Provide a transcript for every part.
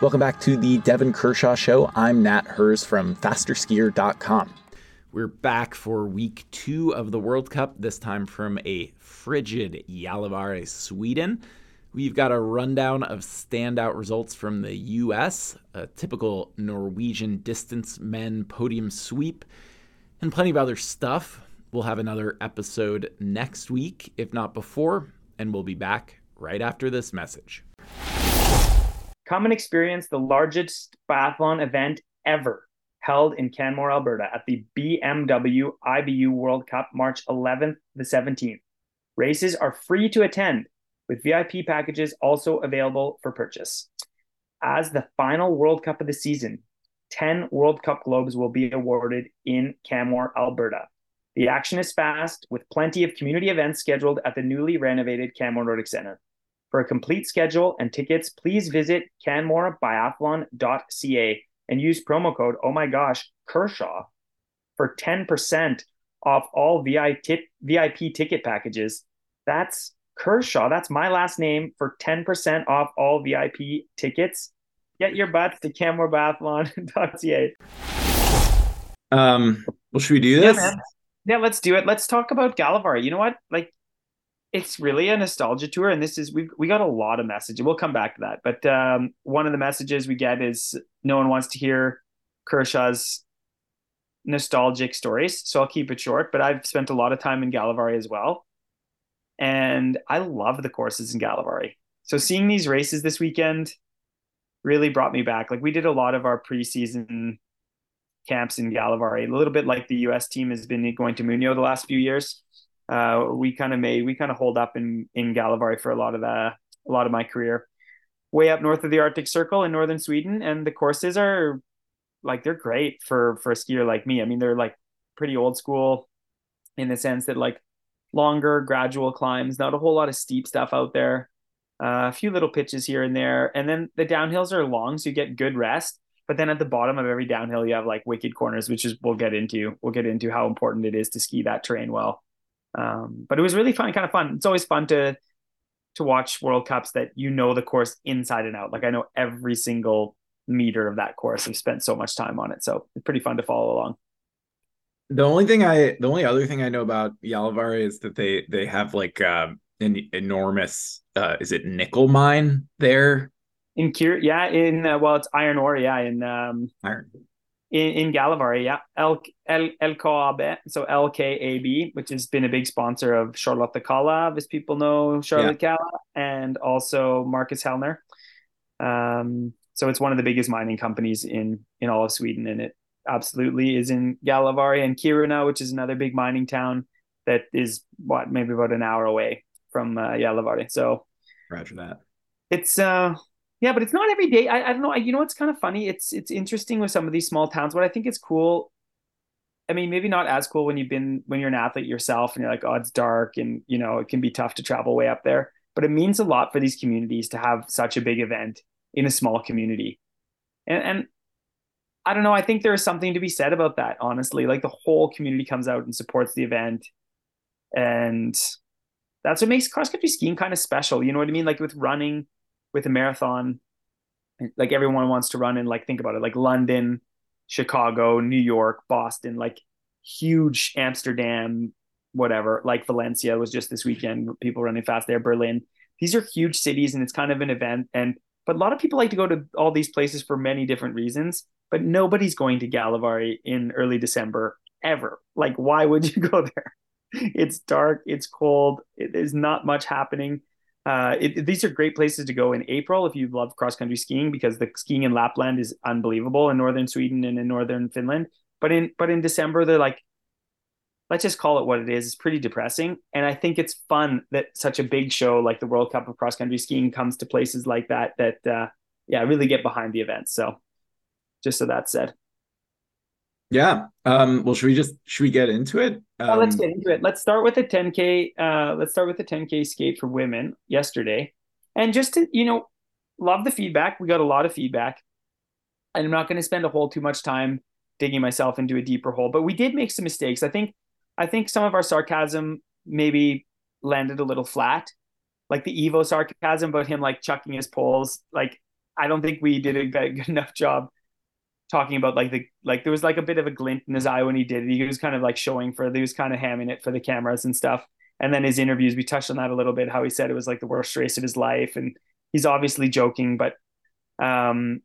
Welcome back to the Devon Kershaw Show. I'm Nat Herz from FasterSkier.com. We're back for week two of the World Cup, this time from a frigid Gällivare, Sweden. We've got a rundown of standout results from the U.S., a typical Norwegian distance men podium sweep, and plenty of other stuff. We'll have another episode next week, if not before, and we'll be back right after this message. Come and experience the largest biathlon event ever held in Canmore, Alberta at the BMW IBU World Cup March 11th to 17th. Races are free to attend, with VIP packages also available for purchase. As the final World Cup of the season, 10 World Cup Globes will be awarded in Canmore, Alberta. The action is fast, with plenty of community events scheduled at the newly renovated Canmore Nordic Center. For a complete schedule and tickets, please visit canmorebiathlon.ca and use promo code, oh my gosh, Kershaw for 10% off all VIP, ticket packages. That's Kershaw. That's my last name for 10% off all VIP tickets. Get your butts to canmorebiathlon.ca. Um, well, should we do this? Yeah, yeah, let's do it. Let's talk about Gällivare. You know what? Like, it's really a nostalgia tour and this is we we got a lot of messages. We'll come back to that but um, one of the messages we get is no one wants to hear kershaw's nostalgic stories so i'll keep it short but i've spent a lot of time in Gällivare as well and i love the courses in Gällivare so seeing these races this weekend really brought me back. Like we did a lot of our preseason camps in Gällivare a little bit like the us team has been going to Muonio the last few years uh, we kind of made we kind of hold up in in Gällivare for a lot of the a lot of my career. Way up north of the Arctic Circle in northern Sweden, and the courses are like they're great for for a skier like me. I mean, they're like pretty old school in the sense that like longer gradual climbs, not a whole lot of steep stuff out there. Uh, a few little pitches here and there, and then the downhills are long, so you get good rest. But then at the bottom of every downhill, you have like wicked corners, which is we'll get into. We'll get into how important it is to ski that terrain well. Um, but it was really fun, kind of fun. It's always fun to to watch World Cups that you know the course inside and out. Like I know every single meter of that course. I've spent so much time on it, so it's pretty fun to follow along. The only thing I, the only other thing I know about Gällivare is that they they have like uh, an enormous, uh, is it nickel mine there? In Kier, yeah, in uh, well, it's iron ore, yeah, in um, iron in, in yeah, L, L, LKAB, so LKAB, which has been a big sponsor of Charlotte Kalla, as people know Charlotte yeah. Kalla, and also Marcus Hellner. Um, so it's one of the biggest mining companies in in all of Sweden, and it absolutely is in Gällivare and Kiruna, which is another big mining town that is what maybe about an hour away from uh, Gällivare. So, Roger that. It's uh yeah, but it's not every day. I, I don't know. You know, it's kind of funny. It's it's interesting with some of these small towns. What I think is cool. I mean, maybe not as cool when you've been when you're an athlete yourself and you're like, oh, it's dark and you know it can be tough to travel way up there. But it means a lot for these communities to have such a big event in a small community, and and I don't know. I think there is something to be said about that. Honestly, like the whole community comes out and supports the event, and that's what makes cross country skiing kind of special. You know what I mean? Like with running with a marathon, like everyone wants to run in like think about it, like London, Chicago, New York, Boston, like huge Amsterdam, whatever. Like Valencia was just this weekend, people running fast there, Berlin. These are huge cities and it's kind of an event. And but a lot of people like to go to all these places for many different reasons, but nobody's going to Gällivare in early December ever. Like, why would you go there? It's dark, it's cold, it is not much happening. Uh, it, these are great places to go in April if you love cross country skiing because the skiing in Lapland is unbelievable in northern Sweden and in northern Finland. But in but in December they're like, let's just call it what it is. It's pretty depressing, and I think it's fun that such a big show like the World Cup of cross country skiing comes to places like that. That uh, yeah, really get behind the event. So just so that said. Yeah. Um, well, should we just should we get into it? Um, well, let's get into it. Let's start with the 10k. Uh, let's start with the 10k skate for women yesterday, and just to you know, love the feedback. We got a lot of feedback, and I'm not going to spend a whole too much time digging myself into a deeper hole. But we did make some mistakes. I think I think some of our sarcasm maybe landed a little flat, like the Iivo sarcasm about him like chucking his poles. Like I don't think we did a good enough job talking about like the like there was like a bit of a glint in his eye when he did it. He was kind of like showing for he was kind of hamming it for the cameras and stuff. And then his interviews, we touched on that a little bit, how he said it was like the worst race of his life. And he's obviously joking, but um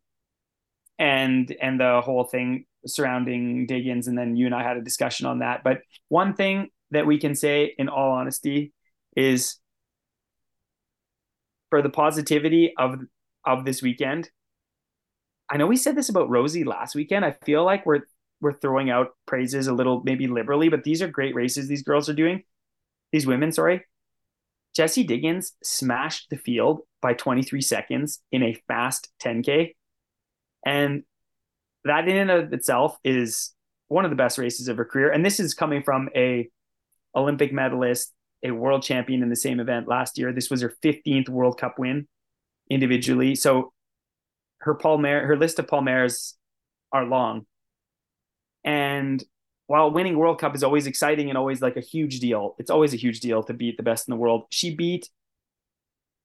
and and the whole thing surrounding Diggins, and then you and I had a discussion on that. But one thing that we can say in all honesty is for the positivity of of this weekend. I know we said this about Rosie last weekend. I feel like we're we're throwing out praises a little maybe liberally, but these are great races these girls are doing. These women, sorry. Jessie Diggins smashed the field by 23 seconds in a fast 10K. And that in and of itself is one of the best races of her career. And this is coming from a Olympic medalist, a world champion in the same event last year. This was her 15th World Cup win individually. So her Palmer, her list of Palmares are long. And while winning World Cup is always exciting and always like a huge deal, it's always a huge deal to beat the best in the world. She beat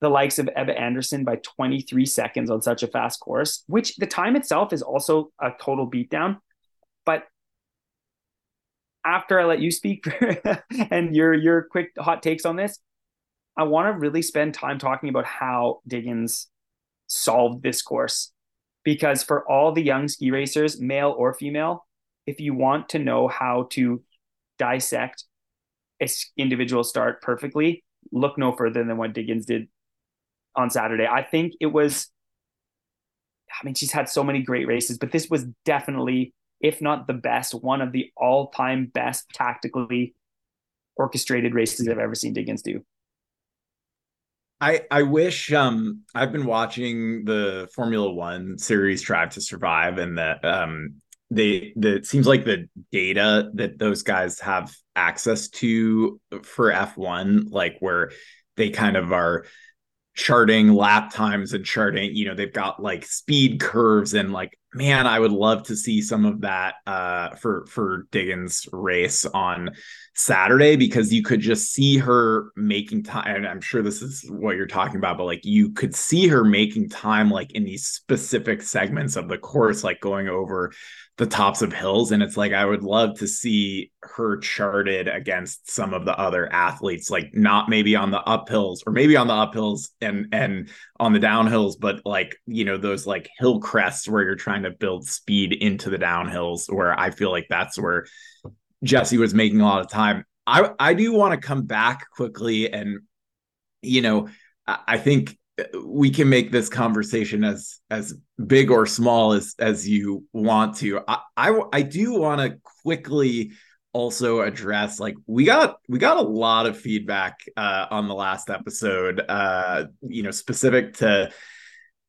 the likes of Ebba Andersson by 23 seconds on such a fast course, which the time itself is also a total beatdown. But after I let you speak and your your quick hot takes on this, I want to really spend time talking about how Diggins solved this course. Because for all the young ski racers, male or female, if you want to know how to dissect a individual start perfectly, look no further than what Diggins did on Saturday. I think it was, I mean, she's had so many great races, but this was definitely, if not the best, one of the all time best tactically orchestrated races I've ever seen Diggins do. I I wish um I've been watching the Formula One series Drive to Survive and that um they the it seems like the data that those guys have access to for F1 like where they kind of are charting lap times and charting you know they've got like speed curves and like man i would love to see some of that uh for for diggins race on saturday because you could just see her making time and i'm sure this is what you're talking about but like you could see her making time like in these specific segments of the course like going over the tops of hills and it's like i would love to see her charted against some of the other athletes like not maybe on the uphills or maybe on the uphills and and on the downhills but like you know those like hill crests where you're trying to build speed into the downhills where i feel like that's where jessie was making a lot of time i i do want to come back quickly and you know i think we can make this conversation as as big or small as as you want to. I I, I do want to quickly also address like we got we got a lot of feedback uh, on the last episode, uh, you know, specific to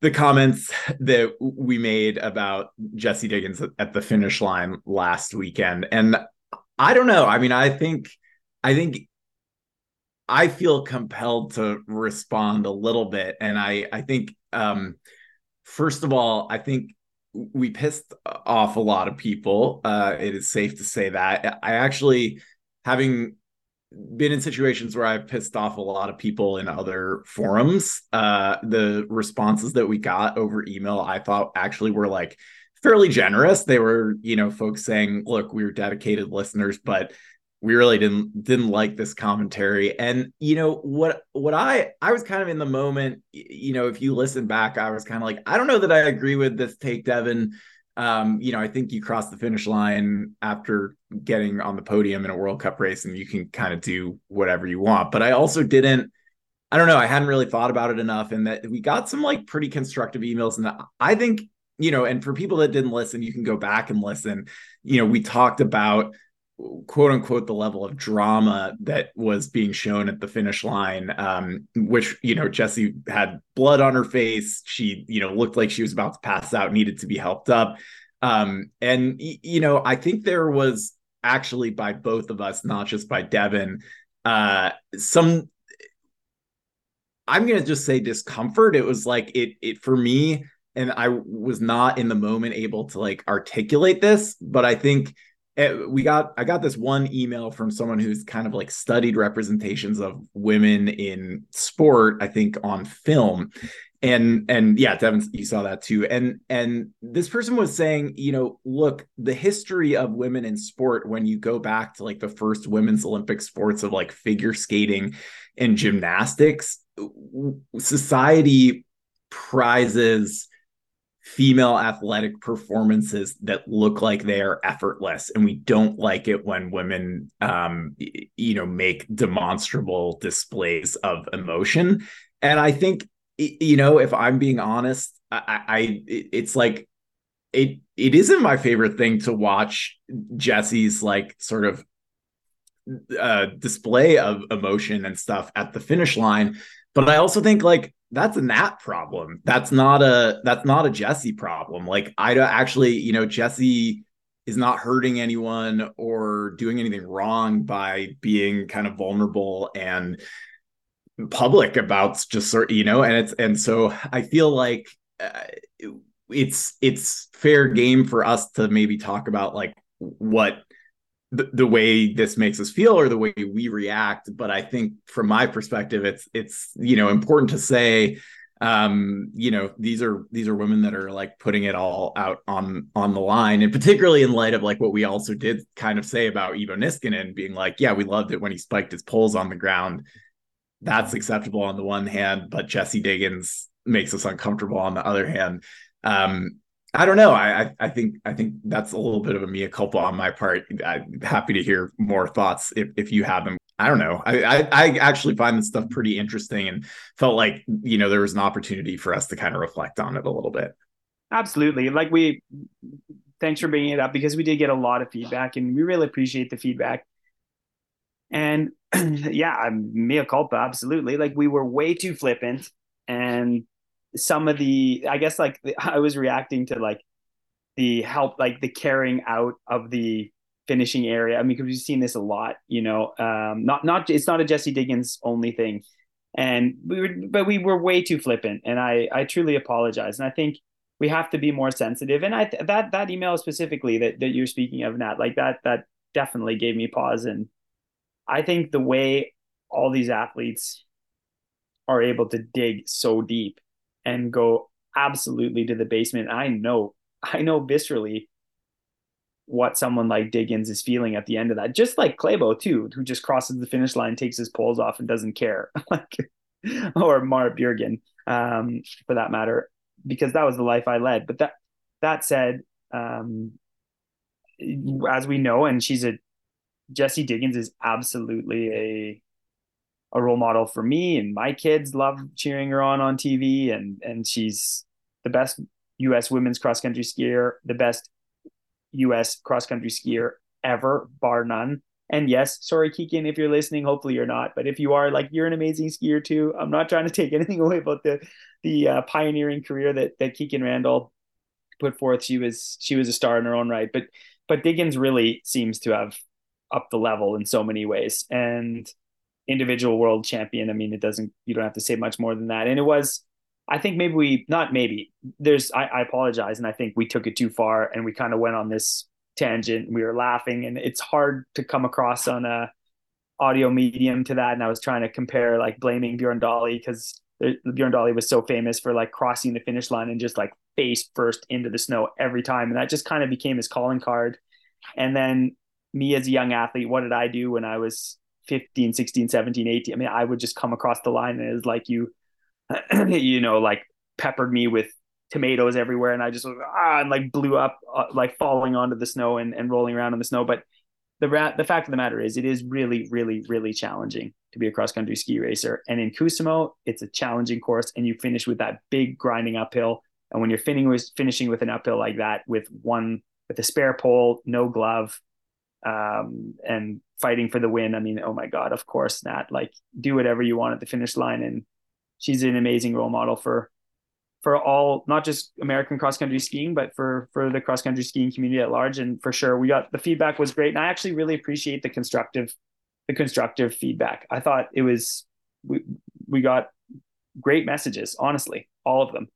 the comments that we made about Jessie Diggins at the finish line last weekend, and I don't know. I mean, I think I think I feel compelled to respond a little bit, and I I think um, first of all, I think we pissed off a lot of people. Uh, it is safe to say that I actually having been in situations where I've pissed off a lot of people in other forums. Uh, the responses that we got over email, I thought actually were like fairly generous. They were, you know, folks saying, "Look, we're dedicated listeners, but." we really didn't didn't like this commentary and you know what what i i was kind of in the moment you know if you listen back i was kind of like i don't know that i agree with this take devon um you know i think you cross the finish line after getting on the podium in a world cup race and you can kind of do whatever you want but i also didn't i don't know i hadn't really thought about it enough and that we got some like pretty constructive emails and i think you know and for people that didn't listen you can go back and listen. You know we talked about quote unquote the level of drama that was being shown at the finish line um, which you know Jessie had blood on her face. She you know looked like she was about to pass out needed to be helped up. Um, and you know i think there was actually by both of us not just by devon uh, some i'm gonna just say discomfort. It was like it it for me and i was not in the moment able to like articulate this but i think eh, we got I got this one email from someone who's kind of like studied representations of women in sport, I think on film. And and yeah, Devon, you saw that too. And and this person was saying, you know, look, the history of women in sport, when you go back to like the first women's Olympic sports of like figure skating and gymnastics, society prizes female athletic performances that look like they are effortless and we don't like it when women um you know make demonstrable displays of emotion. And i think you know if i'm being honest i i it's like it it isn't my favorite thing to watch jessie's like sort of uh display of emotion and stuff at the finish line. But i also think like that's a Nat problem. That's not a that's not a Jessie problem. Like I don't actually, you know, Jessie is not hurting anyone or doing anything wrong by being kind of vulnerable and public about just sort you know and it's and so i feel like uh, it's it's fair game for us to maybe talk about like what the, the way this makes us feel or the way we react but i think from my perspective it's it's you know important to say um you know these are these are women that are like putting it all out on on the line. And particularly in light of like what we also did kind of say about Iivo Niskanen being like yeah we loved it when he spiked his poles on the ground. That's acceptable on the one hand but Jessie Diggins makes us uncomfortable on the other hand. Um I don't know. I, I think I think that's a little bit of a mea culpa on my part. I'm happy to hear more thoughts if, if you have them. I don't know. I, I, I actually find this stuff pretty interesting and felt like you know there was an opportunity for us to kind of reflect on it a little bit. Absolutely. Like we, thanks for bringing it up because we did get a lot of feedback and we really appreciate the feedback. And yeah, mea culpa, absolutely. Like we were way too flippant and some of the i guess like i was reacting to like the help like the carrying out of the finishing area. I mean because we've seen this a lot you know um not not it's not a jessie diggins only thing. And we were but we were way too flippant and i i truly apologize. And i think we have to be more sensitive. And i that that email specifically that that you're speaking of nat like that that definitely gave me pause. And i think the way all these athletes are able to dig so deep and go absolutely to the basement. I know, I know viscerally what someone like Diggins is feeling at the end of that. Just like Klæbo too, who just crosses the finish line, takes his poles off, and doesn't care. like, or Marit Bjørgen, um, for that matter, because that was the life I led. But that that said, um, as we know, and she's a Jessie Diggins is absolutely a a role model for me and my kids love cheering her on on TV and and she's the best US women's cross country skier, the best US cross country skier ever bar none. And yes, sorry Kikkan if you're listening, hopefully you're not, but if you are like you're an amazing skier too. I'm not trying to take anything away about the the uh, pioneering career that that Kikkan Randall put forth. She was she was a star in her own right, but but Diggins really seems to have upped the level in so many ways and individual world champion. I mean, it doesn't, you don't have to say much more than that. And it was, I think maybe we, not maybe, there's, I, I apologize. And I think we took it too far and we kind of went on this tangent. We were laughing and it's hard to come across on a audio medium to that. And I was trying to compare like blaming Björn Daehlie because Björn Daehlie was so famous for like crossing the finish line and just like face first into the snow every time. And that just kind of became his calling card. And then me as a young athlete, what did I do when I was 15, 16, 17, 18. I mean, I would just come across the line and it was like you, you know, like peppered me with tomatoes everywhere. And I just, ah, and like blew up, uh, like falling onto the snow and, and rolling around in the snow. But the ra- the fact of the matter is it is really, really, really challenging to be a cross country ski racer. And in Kuusamo, it's a challenging course and you finish with that big grinding uphill. And when you're finishing with, finishing with an uphill like that, with one, with a spare pole, no glove, um, and fighting for the win. I mean, oh my God, of course, Nat, like do whatever you want at the finish line. And she's an amazing role model for, for all, not just American cross country skiing, but for, for the cross country skiing community at large. And for sure, we got the feedback was great. And I actually really appreciate the constructive, the constructive feedback. I thought it was, we, we got great messages, honestly, all of them.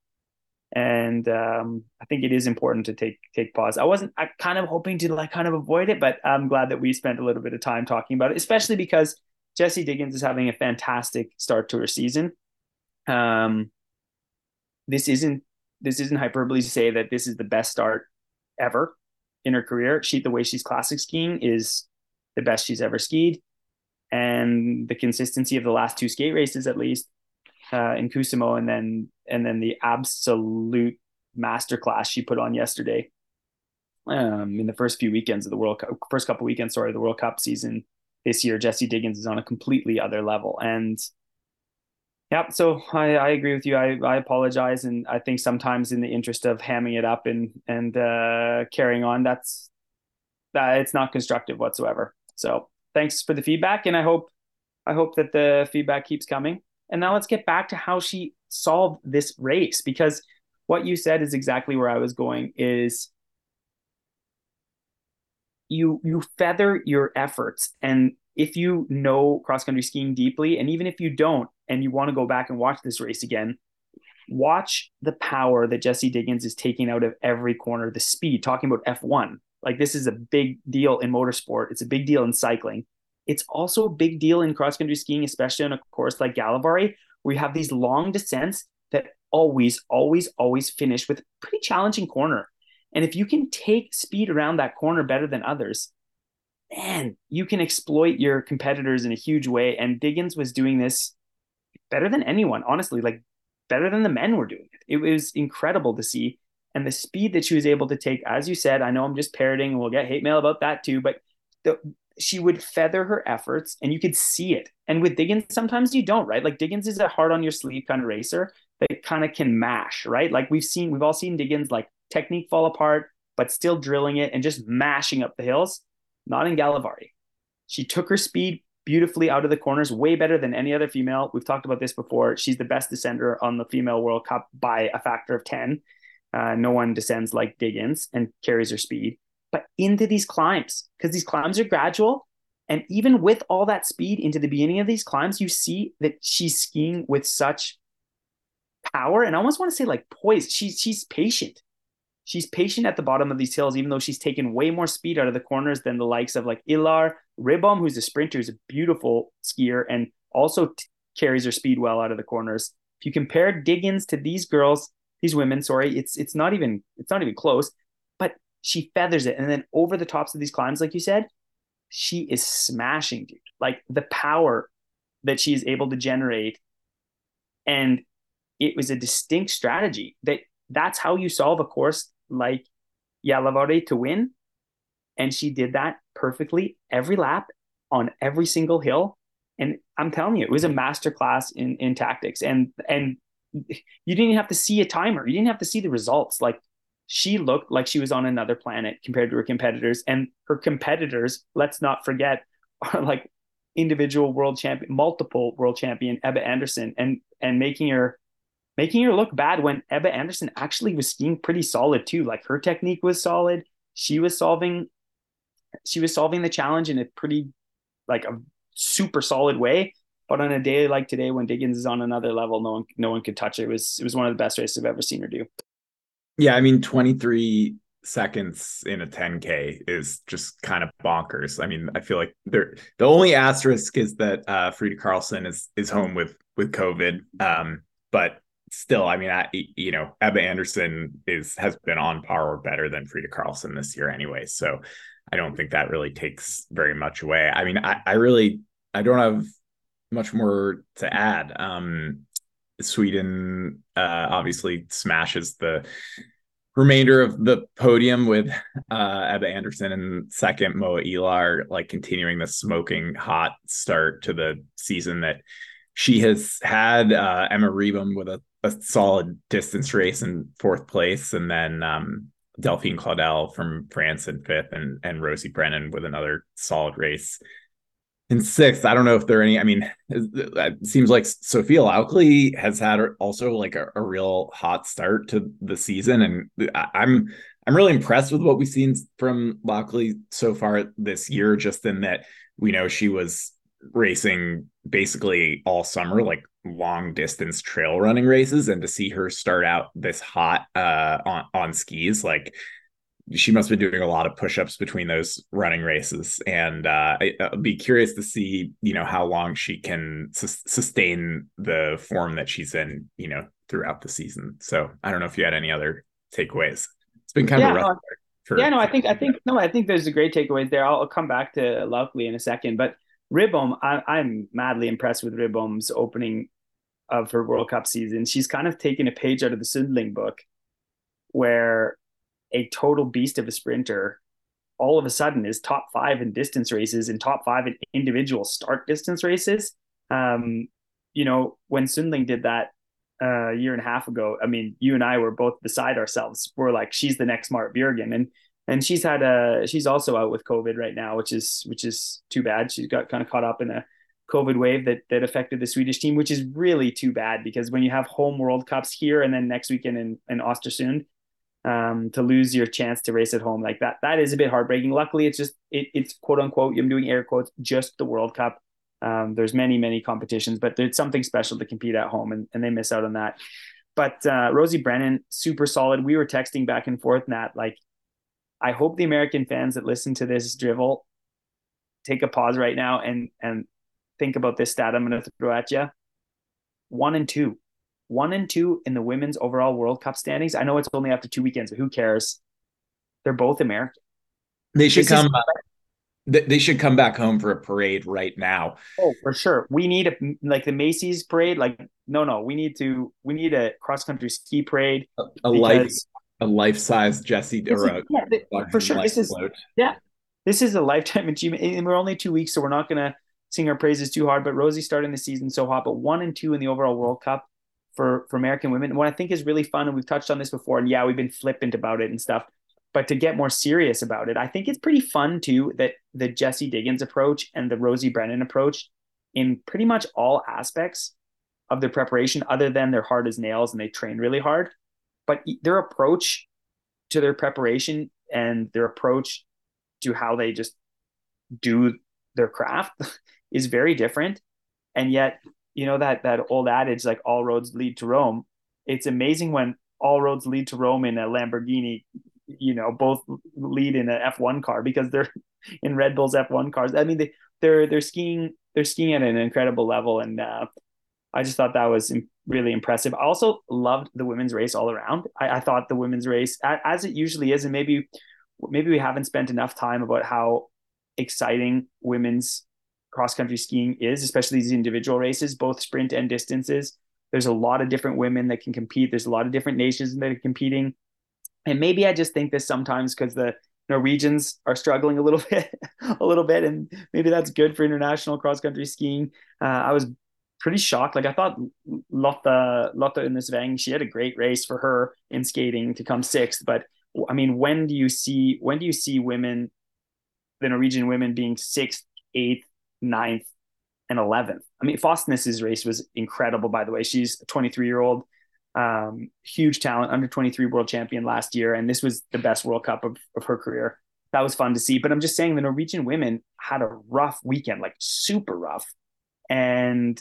And um, I think it is important to take take pause. I wasn't I kind of hoping to like kind of avoid it, but I'm glad that we spent a little bit of time talking about it, especially because Jessie Diggins is having a fantastic start to her season. Um, this isn't this isn't hyperbole to say that this is the best start ever in her career. She the way she's classic skiing is the best she's ever skied, and the consistency of the last two skate races, at least uh, in Kuusamo, and then and then the absolute masterclass she put on yesterday. Um, in the first few weekends of the World Cup, first couple weekends, sorry, the World Cup season this year, Jessie Diggins is on a completely other level. And yeah, so I, I agree with you. I, I apologize, and I think sometimes in the interest of hamming it up and and uh, carrying on, that's that it's not constructive whatsoever. So thanks for the feedback, and I hope I hope that the feedback keeps coming. And now let's get back to how she solved this race because what you said is exactly where I was going is you you feather your efforts. And if you know cross country skiing deeply and even if you don't and you want to go back and watch this race again watch the power that Jessie Diggins is taking out of every corner the speed talking about F1 like this is a big deal in motorsport. It's a big deal in cycling it's also a big deal in cross country skiing, especially on a course like Gällivare, where you have these long descents that always, always, always finish with a pretty challenging corner. And if you can take speed around that corner better than others, man, you can exploit your competitors in a huge way. And Diggins was doing this better than anyone, honestly, like better than the men were doing it. It was incredible to see. And the speed that she was able to take, as you said, I know I'm just parroting and we'll get hate mail about that too, but the, she would feather her efforts and you could see it. And with Diggins, sometimes you don't, right? Like Diggins is a hard on your sleeve kind of racer that kind of can mash, right? Like we've seen, we've all seen Diggins like technique fall apart, but still drilling it and just mashing up the hills. Not in Gällivare. She took her speed beautifully out of the corners, way better than any other female. We've talked about this before. She's the best descender on the female World Cup by a factor of 10. Uh, no one descends like Diggins and carries her speed but into these climbs because these climbs are gradual. And even with all that speed into the beginning of these climbs, you see that she's skiing with such power and I almost want to say like poise. She's she's patient. She's patient at the bottom of these hills, even though she's taken way more speed out of the corners than the likes of like Ilar Ribom, who's a sprinter, is a beautiful skier and also t- carries her speed well out of the corners. If you compare Diggins to these girls, these women, sorry, it's it's not even it's not even close she feathers it. And then over the tops of these climbs, like you said, she is smashing, dude. Like the power that she is able to generate. And it was a distinct strategy that that's how you solve a course like Gällivare to win. And she did that perfectly every lap on every single hill. And I'm telling you, it was a masterclass in in tactics. And and you didn't have to see a timer. You didn't have to see the results. Like she looked like she was on another planet compared to her competitors. And her competitors, let's not forget, are like individual world champion, multiple world champion Ebba Andersson, and and making her making her look bad when Ebba Andersson actually was skiing pretty solid too. Like her technique was solid. She was solving she was solving the challenge in a pretty like a super solid way. But on a day like today, when Diggins is on another level, no one no one could touch it. It was it was one of the best races I've ever seen her do. Yeah, I mean, 23 seconds in a 10K is just kind of bonkers. I mean, I feel like there the only asterisk is that uh Frida Karlsson is is home with with COVID. Um, but still, I mean, I you know, Ebba Andersson is has been on par or better than Frida Karlsson this year anyway. So I don't think that really takes very much away. I mean, I, I really I don't have much more to add. Um Sweden uh, obviously smashes the remainder of the podium with uh, Ebba Andersson and second Moa Ilar, like continuing the smoking hot start to the season that she has had. Uh, Emma Ribom with a, a, solid distance race in fourth place, and then um, Delphine Claudel from France in fifth, and and Rosie Brennan with another solid race in sixth, I don't know if there are any. I mean, it seems like Sophia Laukli has had also like a, a, real hot start to the season, and I'm I'm really impressed with what we've seen from Laukli so far this year. Just in that we know she was racing basically all summer, like long distance trail running races, and to see her start out this hot uh, on on skis, like she must be doing a lot of push-ups between those running races. And uh, I, will be curious to see you know how long she can su- sustain the form that she's in you know throughout the season. So i don't know if you had any other takeaways. It's been kind yeah, of rough no, for, yeah no i think i think no i think there's a great takeaways there. I'll, I'll come back to Laukli in a second but Ribom, I, am madly impressed with Ribom's opening of her World Cup season. She's kind of taken a page out of the Sundling book, where a total beast of a sprinter all of a sudden is top five in distance races and top five in individual start distance races. Um, you know, when Sundling did that uh, a year and a half ago, I mean, you and I were both beside ourselves. We're like, she's the next Marit Bjørgen. And and she's had a she's also out with COVID right now, which is which is too bad. She's got kind of caught up in a COVID wave that that affected the Swedish team, which is really too bad because when you have home World Cups here and then next weekend in, in Ostersund, um, to lose your chance to race at home like that. That is a bit heartbreaking. Luckily, it's just it, it's quote unquote. I'm doing air quotes, just the World Cup. Um, there's many many competitions, but there's something special to compete at home, and, and they miss out on that. But uh, Rosie Brennan, super solid. We were texting back and forth, Nat. Like, I hope the American fans that listen to this drivel take a pause right now and and think about this stat I'm going to throw at you. One and two one and two in the women's overall World Cup standings. I know it's only after two weekends, but who cares? They're both American. They should this come. Is, they should come back home for a parade right now. Oh, for sure. We need a like the Macy's parade. Like, no, no, we need to. We need a cross country ski parade. A, a life, a life size Jessie or a, yeah, for sure. This is float. yeah. This is a lifetime achievement, and we're only two weeks, so we're not gonna sing our praises too hard. But Rosie starting the season so hot, but one and two in the overall World Cup for for American women. What I think is really fun, and we've touched on this before, and yeah, we've been flippant about it and stuff, but to get more serious about it, I think it's pretty fun too that the Jessie Diggins approach and the Rosie Brennan approach in pretty much all aspects of their preparation, other than they're hard as nails and they train really hard, but their approach to their preparation and their approach to how they just do their craft is very different. And yet you know that that old adage like all roads lead to Rome. It's amazing when all roads lead to Rome in a Lamborghini, you know, both lead in an F1 car because they're in Red Bull's F1 cars. I mean, they they're they're skiing they're skiing at an incredible level, and uh, I just thought that was really impressive. I also loved the women's race all around. I, I thought the women's race, as it usually is, and maybe maybe we haven't spent enough time about how exciting women's cross country skiing is, especially these individual races, both sprint and distances. There's a lot of different women that can compete. There's a lot of different nations that are competing. And maybe I just think this sometimes because the Norwegians are struggling a little bit, a little bit, and maybe that's good for international cross country skiing. Uh, I was pretty shocked. Like I thought Lotta Lotta Udnes Weng, she had a great race for her in skating to come sixth. But I mean, when do you see when do you see women, the Norwegian women being sixth, eighth, ninth, and 11th. I mean, Fosnæs' race was incredible, by the way. She's a 23 year old, um, huge talent, under 23 world champion last year. And this was the best World Cup of, of her career. That was fun to see. But I'm just saying the Norwegian women had a rough weekend, like super rough. And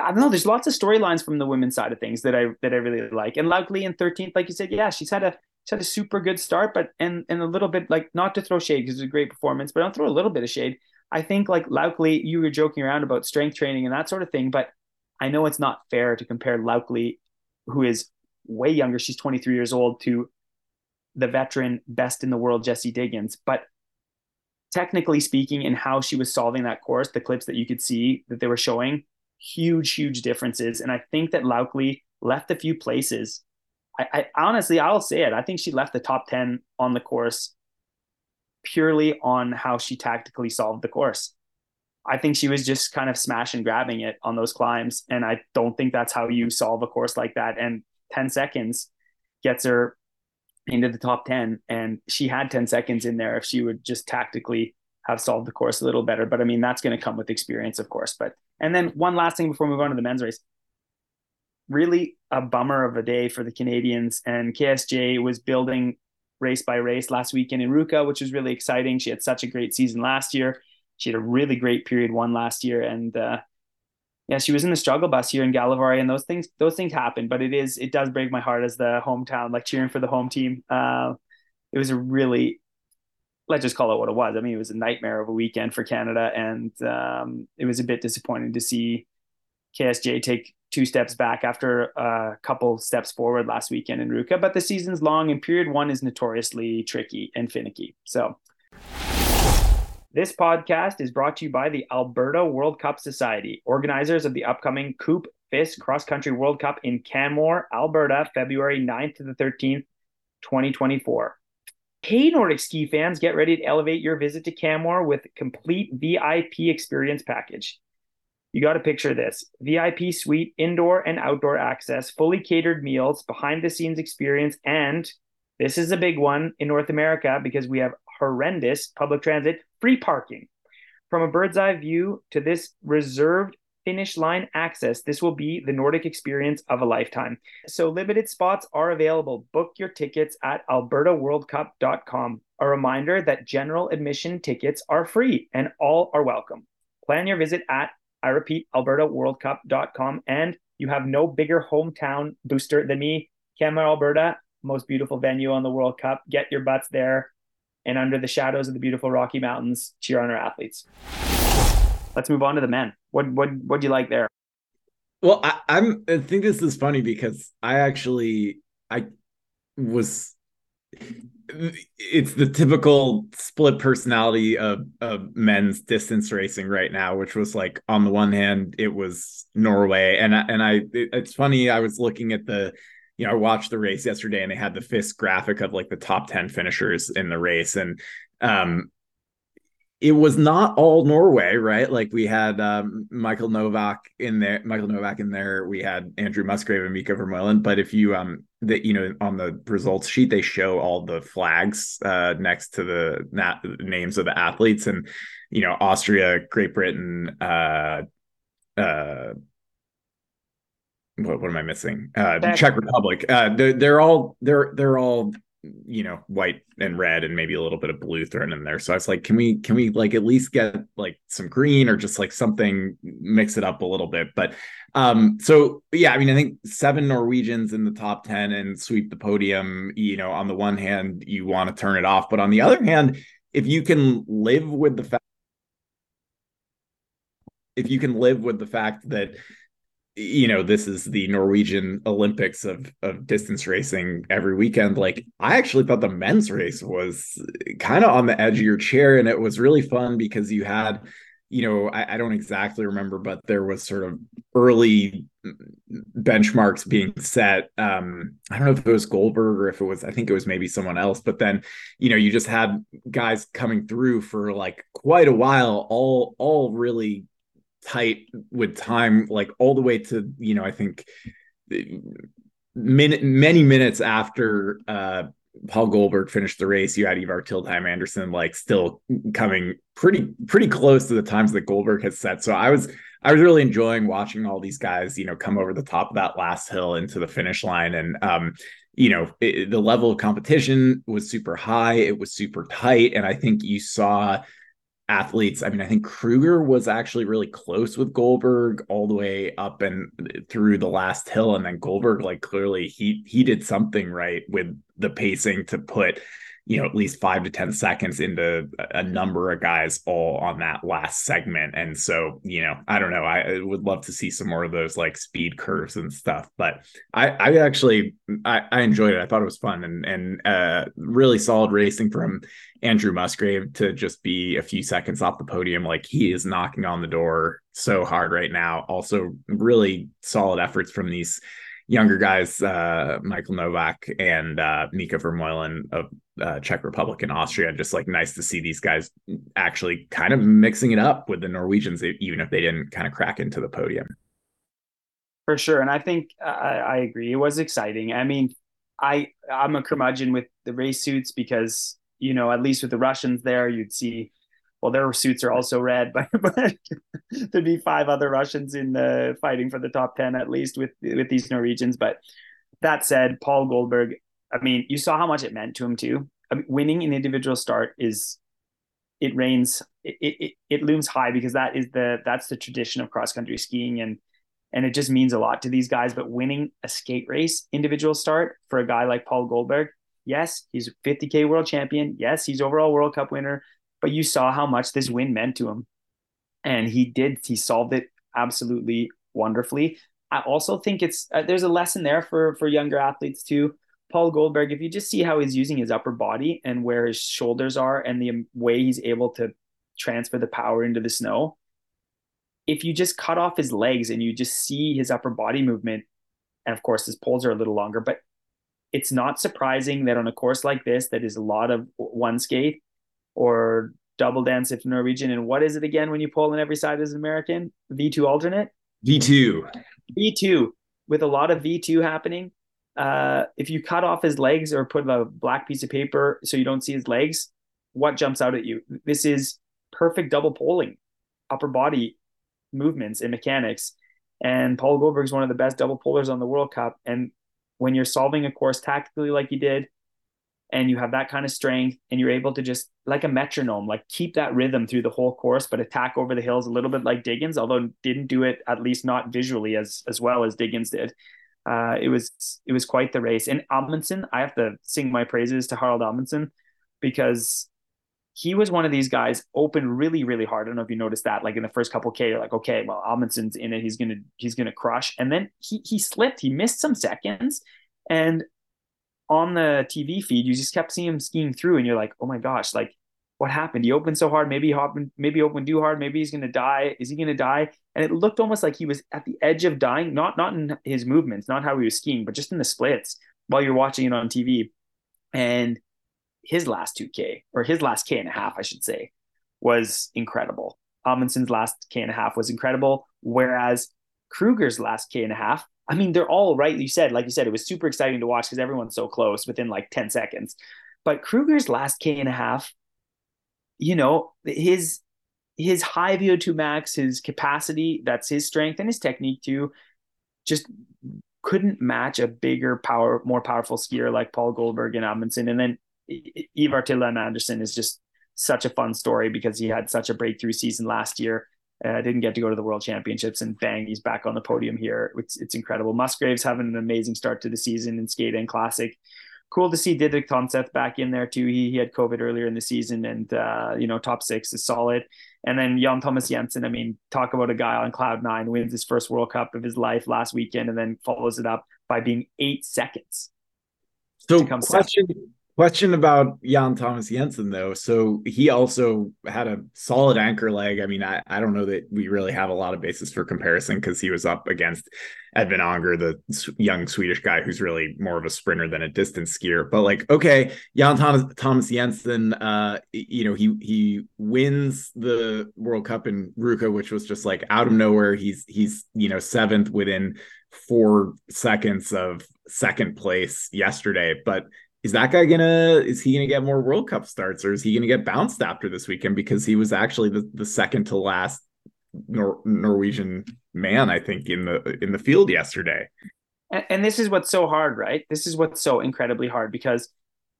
I don't know. There's lots of storylines from the women's side of things that I that I really like. And Laukli in 13th, like you said, yeah, she's had a she's had a super good start, but and and a little bit like not to throw shade because it's a great performance, but I'll throw a little bit of shade. I think like Laukli, you were joking around about strength training and that sort of thing, but I know it's not fair to compare Laukli, who is way younger, she's 23 years old, to the veteran best in the world, Jessie Diggins. But technically speaking, in how she was solving that course, the clips that you could see that they were showing, huge, huge differences. And I think that Laukli left a few places. I, I honestly, I'll say it. I think she left the top 10 on the course purely on how she tactically solved the course. I think she was just kind of smash and grabbing it on those climbs. And I don't think that's how you solve a course like that. And 10 seconds gets her into the top 10. And she had 10 seconds in there if she would just tactically have solved the course a little better. But I mean, that's going to come with experience, of course. But, and then one last thing before we move on to the men's race. Really a bummer of a day for the Canadians. And KSJ was building race by race last weekend in Ruka, which was really exciting. She had such a great season last year. she had a really great period one last year, and uh, yeah, she was in the struggle bus here in Gällivare, and those things those things happen. But it is it does break my heart as the hometown, like cheering for the home team. Uh, it was a really let's just call it what it was. I mean, it was a nightmare of a weekend for Canada, and um, it was a bit disappointing to see KSJ take two steps back after a couple steps forward last weekend in Ruka. But the season's long, and period one is notoriously tricky and finicky. So. This podcast is brought to you by the Alberta World Cup Society, organizers of the upcoming Coupe FIS Cross Country World Cup in Canmore, Alberta, February 9th to the 13th, 2024. Hey, Nordic ski fans, get ready to elevate your visit to Canmore with complete VIP experience package. You got to picture this VIP suite, indoor and outdoor access, fully catered meals, behind the scenes experience, and this is a big one in North America because we have horrendous public transit, free parking. From a bird's eye view to this reserved finish line access, this will be the Nordic experience of a lifetime. So limited spots are available. Book your tickets at albertaworldcup.com. A reminder that general admission tickets are free and all are welcome. Plan your visit at, I repeat, albertaworldcup.com. And you have no bigger hometown booster than me, Canmore, Alberta, most beautiful venue on the World Cup. Get your butts there and under the shadows of the beautiful Rocky Mountains, cheer on our athletes. Let's move on to the men. What what what do you like there? Well, I, I'm I think this is funny because I actually I was it's the typical split personality of, of men's distance racing right now, which was like on the one hand it was Norway, and and I it, it's funny I was looking at the you know, I watched the race yesterday and they had the FIS graphic of like the top 10 finishers in the race. And um, it was not all Norway, right? Like we had um, Michael Novak in there, Michael Novak in there. We had Andrew Musgrave and Mika Vermeulen. But if you um that you know on the results sheet they show all the flags uh next to the na- names of the athletes and you know Austria, Great Britain, uh uh what, what am I missing? Uh, Czech, Czech Republic. Uh, they're, they're all they're they're all you know white and red and maybe a little bit of blue thrown in there. So I was like, can we can we like at least get like some green or just like something mix it up a little bit? But um, so yeah, I mean, I think seven Norwegians in the top ten and sweep the podium. You know, on the one hand, you want to turn it off, but on the other hand, if you can live with the fact if you can live with the fact that you know this is the Norwegian Olympics of of distance racing every weekend. Like I actually thought the men's race was kind of on the edge of your chair, and it was really fun because you had, you know, I, I don't exactly remember, but there was sort of early benchmarks being set. Um, I don't know if it was Golberg or if it was, I think it was maybe someone else. But then, you know, you just had guys coming through for like quite a while, all all really tight with time, like all the way to you know I think many minutes after uh, Pål Golberg finished the race, you had Iver Tildheim Andersen like still coming pretty pretty close to the times that Golberg has set. So I was I was really enjoying watching all these guys, you know, come over the top of that last hill into the finish line, and um, you know, it, the level of competition was super high. It was super tight, and I think you saw athletes. I mean, I think Kruger was actually really close with Golberg all the way up and through the last hill. And then Golberg, like clearly he he did something right with the pacing to put you know, at least five to 10 seconds into a number of guys all on that last segment. And so, you know, I don't know. I would love to see some more of those like speed curves and stuff. But I, I actually, I, I enjoyed it. I thought it was fun and, and uh, really solid racing from Andrew Musgrave to just be a few seconds off the podium. Like he is knocking on the door so hard right now. Also, really solid efforts from these younger guys, uh, Michael Novak and uh, Mika Vermeulen of uh, Czech Republic and Austria. Just like nice to see these guys actually kind of mixing it up with the Norwegians, even if they didn't kind of crack into the podium. For sure, and I think I, I agree. It was exciting. I mean, I I'm a curmudgeon with the race suits because you know at least with the Russians there, you'd see well, their suits are also red, but, but there'd be five other Russians in the fighting for the top 10 at least with, with these Norwegians. But that said, Pål Golberg, I mean, you saw how much it meant to him too. I mean, winning an individual start is it reigns it, it it looms high because that is the that's the tradition of cross country skiing and and it just means a lot to these guys. But winning a skate race individual start for a guy like Pål Golberg, yes, he's 50k world champion. Yes, he's overall World Cup winner. But you saw how much this win meant to him, and he did. He solved it absolutely wonderfully. I also think it's uh, there's a lesson there for for younger athletes too. Pål Golberg, if you just see how he's using his upper body and where his shoulders are and the way he's able to transfer the power into the snow, if you just cut off his legs and you just see his upper body movement, and of course his poles are a little longer, but it's not surprising that on a course like this, that is a lot of one skate or double dance if Norwegian. And what is it again when you pull on every side as an American? V2 alternate? V2. V2 with a lot of V2 happening uh, if you cut off his legs or put a black piece of paper so you don't see his legs, what jumps out at you? This is perfect double poling, upper body movements and mechanics. And Pål Golberg is one of the best double polers on the World Cup. And when you're solving a course tactically like you did, and you have that kind of strength, and you're able to just like a metronome, like keep that rhythm through the whole course, but attack over the hills a little bit like Diggins, although didn't do it at least not visually as as well as Diggins did uh, it was it was quite the race. And Amundsen, I have to sing my praises to Harald Amundsen because he was one of these guys open really really hard. I don't know if you noticed that. Like in the first couple K, you're like, okay, well Amundsen's in it. He's gonna he's gonna crush. And then he he slipped. He missed some seconds, and on the TV feed, you just kept seeing him skiing through, and you're like, oh my gosh, like what happened? He opened so hard. Maybe he opened, maybe opened too hard. Maybe he's to die. Is he to die? And it looked almost like he was at the edge of dying. Not not in his movements, not how he was skiing, but just in the splits while you're watching it on TV. And his last 2K or his last K and a half, I should say, was incredible. Amundsen's last K and a half was incredible. Whereas Kruger's last K and a half, I mean, they're all right. You said, like you said, it was super exciting to watch because everyone's so close within like 10 seconds. But Kruger's last K and a half you know, his his high VO2 max, his capacity, that's his strength and his technique too, just couldn't match a bigger power, more powerful skier like Pål Golberg and Amundsen. And then Iver Tildheim Andersen is just such a fun story because he had such a breakthrough season last year. Uh, didn't get to go to the World Championships, and bang, he's back on the podium here. It's it's incredible. Musgrave's having an amazing start to the season in skate and classic cool to see Didrik Tønseth back in there too. He, he had COVID earlier in the season, and uh, you know, top six is solid. And then Jan Thomas Jensen, I mean, talk about a guy on cloud nine, wins his first World Cup of his life last weekend, and then follows it up by being eight seconds. So, question Question about Jan Thomas Jensen though. So he also had a solid anchor leg. I mean, I, I don't know that we really have a lot of basis for comparison because he was up against Edvin Anger, the young Swedish guy who's really more of a sprinter than a distance skier. But like, okay, Jan Thomas, Thomas Jensen, uh, you know, he he wins the World Cup in Ruka, which was just like out of nowhere. He's he's you know seventh within four seconds of second place yesterday, but is that guy gonna is he gonna get more World Cup starts or is he gonna get bounced after this weekend because he was actually the, the second to last Nor- Norwegian man I think in the in the field yesterday. And, and this is what's so hard, right? This is what's so incredibly hard because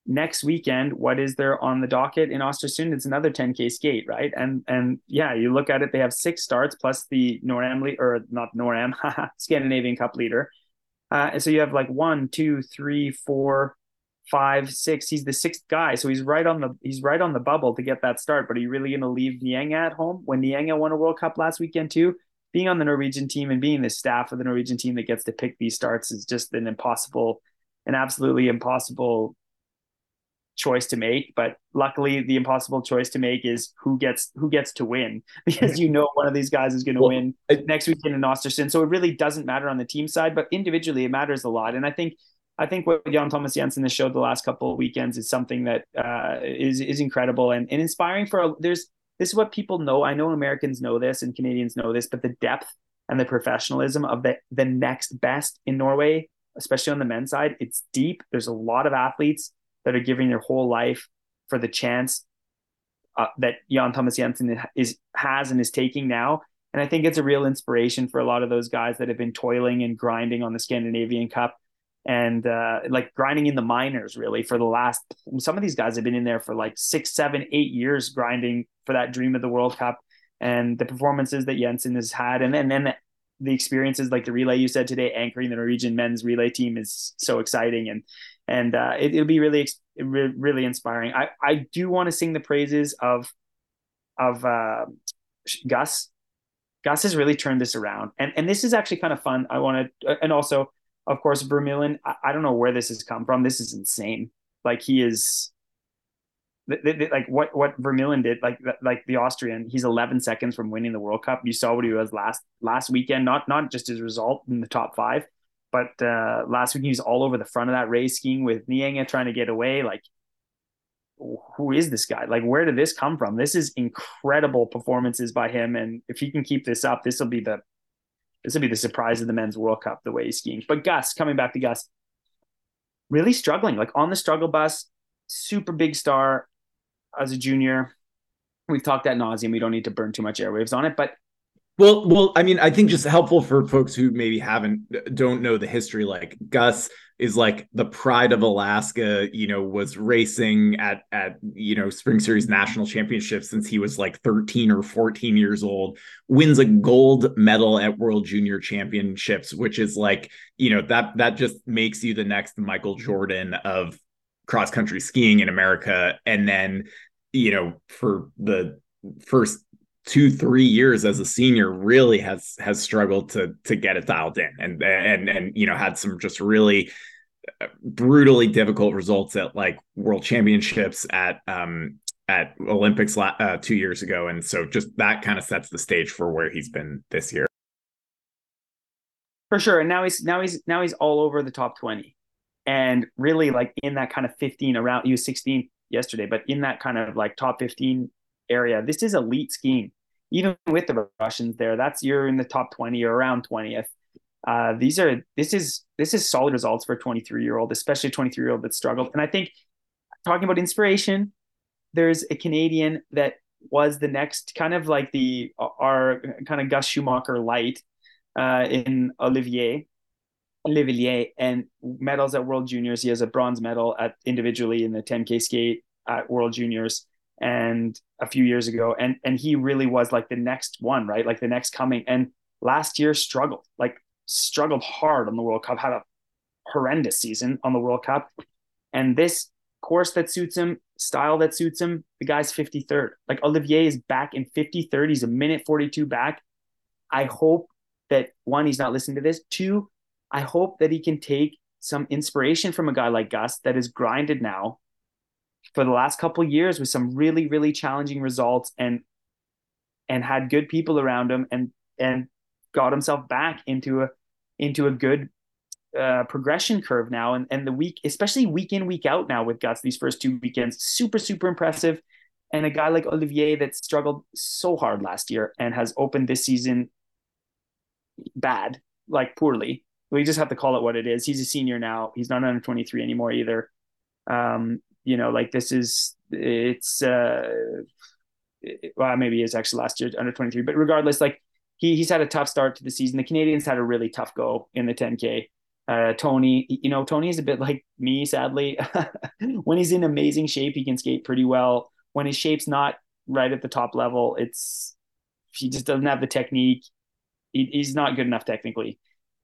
next weekend, what is there on the docket in Ostersund? It's another 10k skate, right? And and yeah, you look at it, they have six starts plus the Noram or not Noram Scandinavian Cup leader. Uh, and so you have like one, two, three, four, five, six. He's the sixth guy, so he's right on the he's right on the bubble to get that start. But are you really going to leave Nyenget at home when Nyenget won a World Cup last weekend too? Being on the Norwegian team and being the staff of the Norwegian team that gets to pick these starts is just an impossible, an absolutely impossible choice to make but luckily the impossible choice to make is who gets who gets to win because you know one of these guys is going to well, win next weekend in Ostersund so it really doesn't matter on the team side but individually it matters a lot and I think I think what Jan Thomas Jensen has showed the last couple of weekends is something that uh, is is incredible and, and inspiring for a, there's this is what people know. I know Americans know this and Canadians know this, but the depth and the professionalism of the the next best in Norway, especially on the men's side, it's deep. There's a lot of athletes that are giving their whole life for the chance uh, that Jan Thomas Jensen is has and is taking now. And I think it's a real inspiration for a lot of those guys that have been toiling and grinding on the Scandinavian Cup and uh, like grinding in the minors really for the last. Some of these guys have been in there for like six, seven, eight years grinding for that dream of the World Cup, and the performances that Jensen has had, and then then the experiences like the relay you said today, anchoring the Norwegian men's relay team is so exciting, and and uh, it, will be really really inspiring. I I do want to sing the praises of of uh, Gus. Gus has really turned this around, and and this is actually kind of fun. I want to, and also, of course, Vermeulen. I, I don't know where this has come from. This is insane. Like he is, like what what Vermeulen did, like like the Austrian. He's 11 seconds from winning the World Cup. You saw what he was last last weekend. Not not just his result in the top five, but uh, last week he was all over the front of that race skiing with Nyenget trying to get away. Like who is this guy? Like, where did this come from? This is incredible performances by him, and if he can keep this up, this will be the this will be the surprise of the men's World Cup the way he's skiing. But Gus, coming back to Gus, really struggling, like on the struggle bus, super big star as a junior. We've talked at nauseum. We don't need to burn too much airwaves on it, but well, well, I mean, I think just helpful for folks who maybe haven't don't know the history. Like Gus is like the pride of Alaska. You know, was racing at at you know Spring Series national championships since he was like thirteen or fourteen years old. Wins a gold medal at World Junior Championships, which is like you know that that just makes you the next Michael Jordan of cross country skiing in America. And then you know for the first two three years as a senior really has has struggled to to get it dialed in and and and you know had some just really uh, brutally difficult results at like world championships at um at olympics uh, two years ago. And so just that kind of sets the stage for where he's been this year. For sure. And now he's now he's now he's all over the top 20 and really like in that kind of 15 around he was 16 yesterday but in that kind of like top 15 area. This is elite skiing. Even with the Russians there, that's you're in the top 20 or around 20th. Uh, these are this is this is solid results for a 23 year old, especially a 23 year old that struggled. And I think talking about inspiration, there's a Canadian that was the next kind of like the our kind of Gus Schumacher light uh, in Olivier Léveillé and medals at World Juniors. He has a bronze medal at individually in the 10K skate at World Juniors and a few years ago and and he really was like the next one right? Like the next coming. And last year struggled like struggled hard on the world cup had a horrendous season on the world cup. And this course that suits him style that suits him the guy's 53rd like olivier is back in 53rd he's a minute 42 back. I hope that one he's not listening to this. Two i hope that he can take some inspiration from a guy like gus that is grinded now for the last couple years with some really really challenging results and and had good people around him and and got himself back into a into a good uh, progression curve now. And and the week especially week in week out now with guts these first two weekends super super impressive. And a guy like Olivier that struggled so hard last year and has opened this season bad like poorly. We just have to call it what it is. He's a senior now. He's not under 23 anymore either. Um, you know, like this is it's uh well maybe it's actually last year under 23, but regardless, like he he's had a tough start to the season. The Canadians had a really tough go in the 10K. Uh, Tony, you know, Tony is a bit like me, sadly. when he's in amazing shape, he can skate pretty well. When his shape's not right at the top level, it's he just doesn't have the technique. He, he's not good enough technically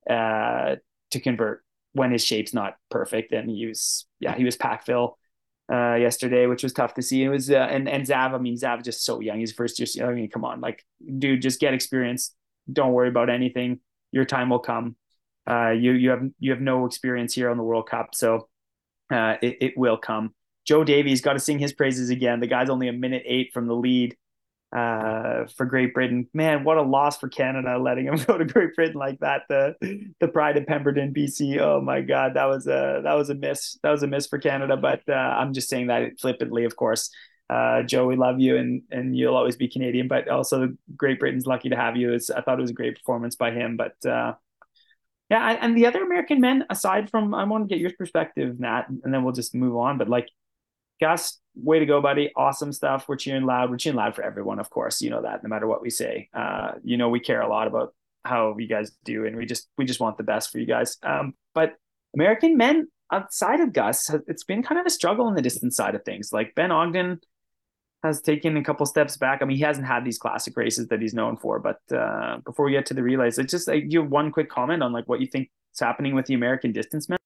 uh, to convert when his shape's not perfect. And he was, yeah, he was pack fill uh, yesterday, which was tough to see. It was uh, and and Zav. I mean, Zav just so young. He's first year. I mean, come on, like dude, just get experience. Don't worry about anything. Your time will come. Uh, you you have you have no experience here on the World Cup, so uh, it it will come. Joe Davies got to sing his praises again. The guy's only a minute eight from the lead uh, for Great Britain. Man, what a loss for Canada letting him go to Great Britain like that. The the pride of Pemberton, BC. Oh my God, that was a that was a miss. That was a miss for Canada. But uh, I'm just saying that flippantly, of course. Uh, Joe, we love you, and and you'll always be Canadian. But also, Great Britain's lucky to have you. It's, I thought it was a great performance by him. But uh, yeah, and the other American men, aside from, I want to get your perspective, Nat, and then we'll just move on. But like Gus, way to go, buddy. Awesome stuff. We're cheering loud. We're cheering loud for everyone, of course. You know that no matter what we say. Uh, you know, we care a lot about how you guys do and we just we just want the best for you guys. Um, but American men outside of Gus, it's been kind of a struggle in the distance side of things. Like Ben Ogden has taken a couple steps back. I mean, he hasn't had these classic races that he's known for. But uh, before we get to the relays, it's just like you have one quick comment on like what you think is happening with the American distance men.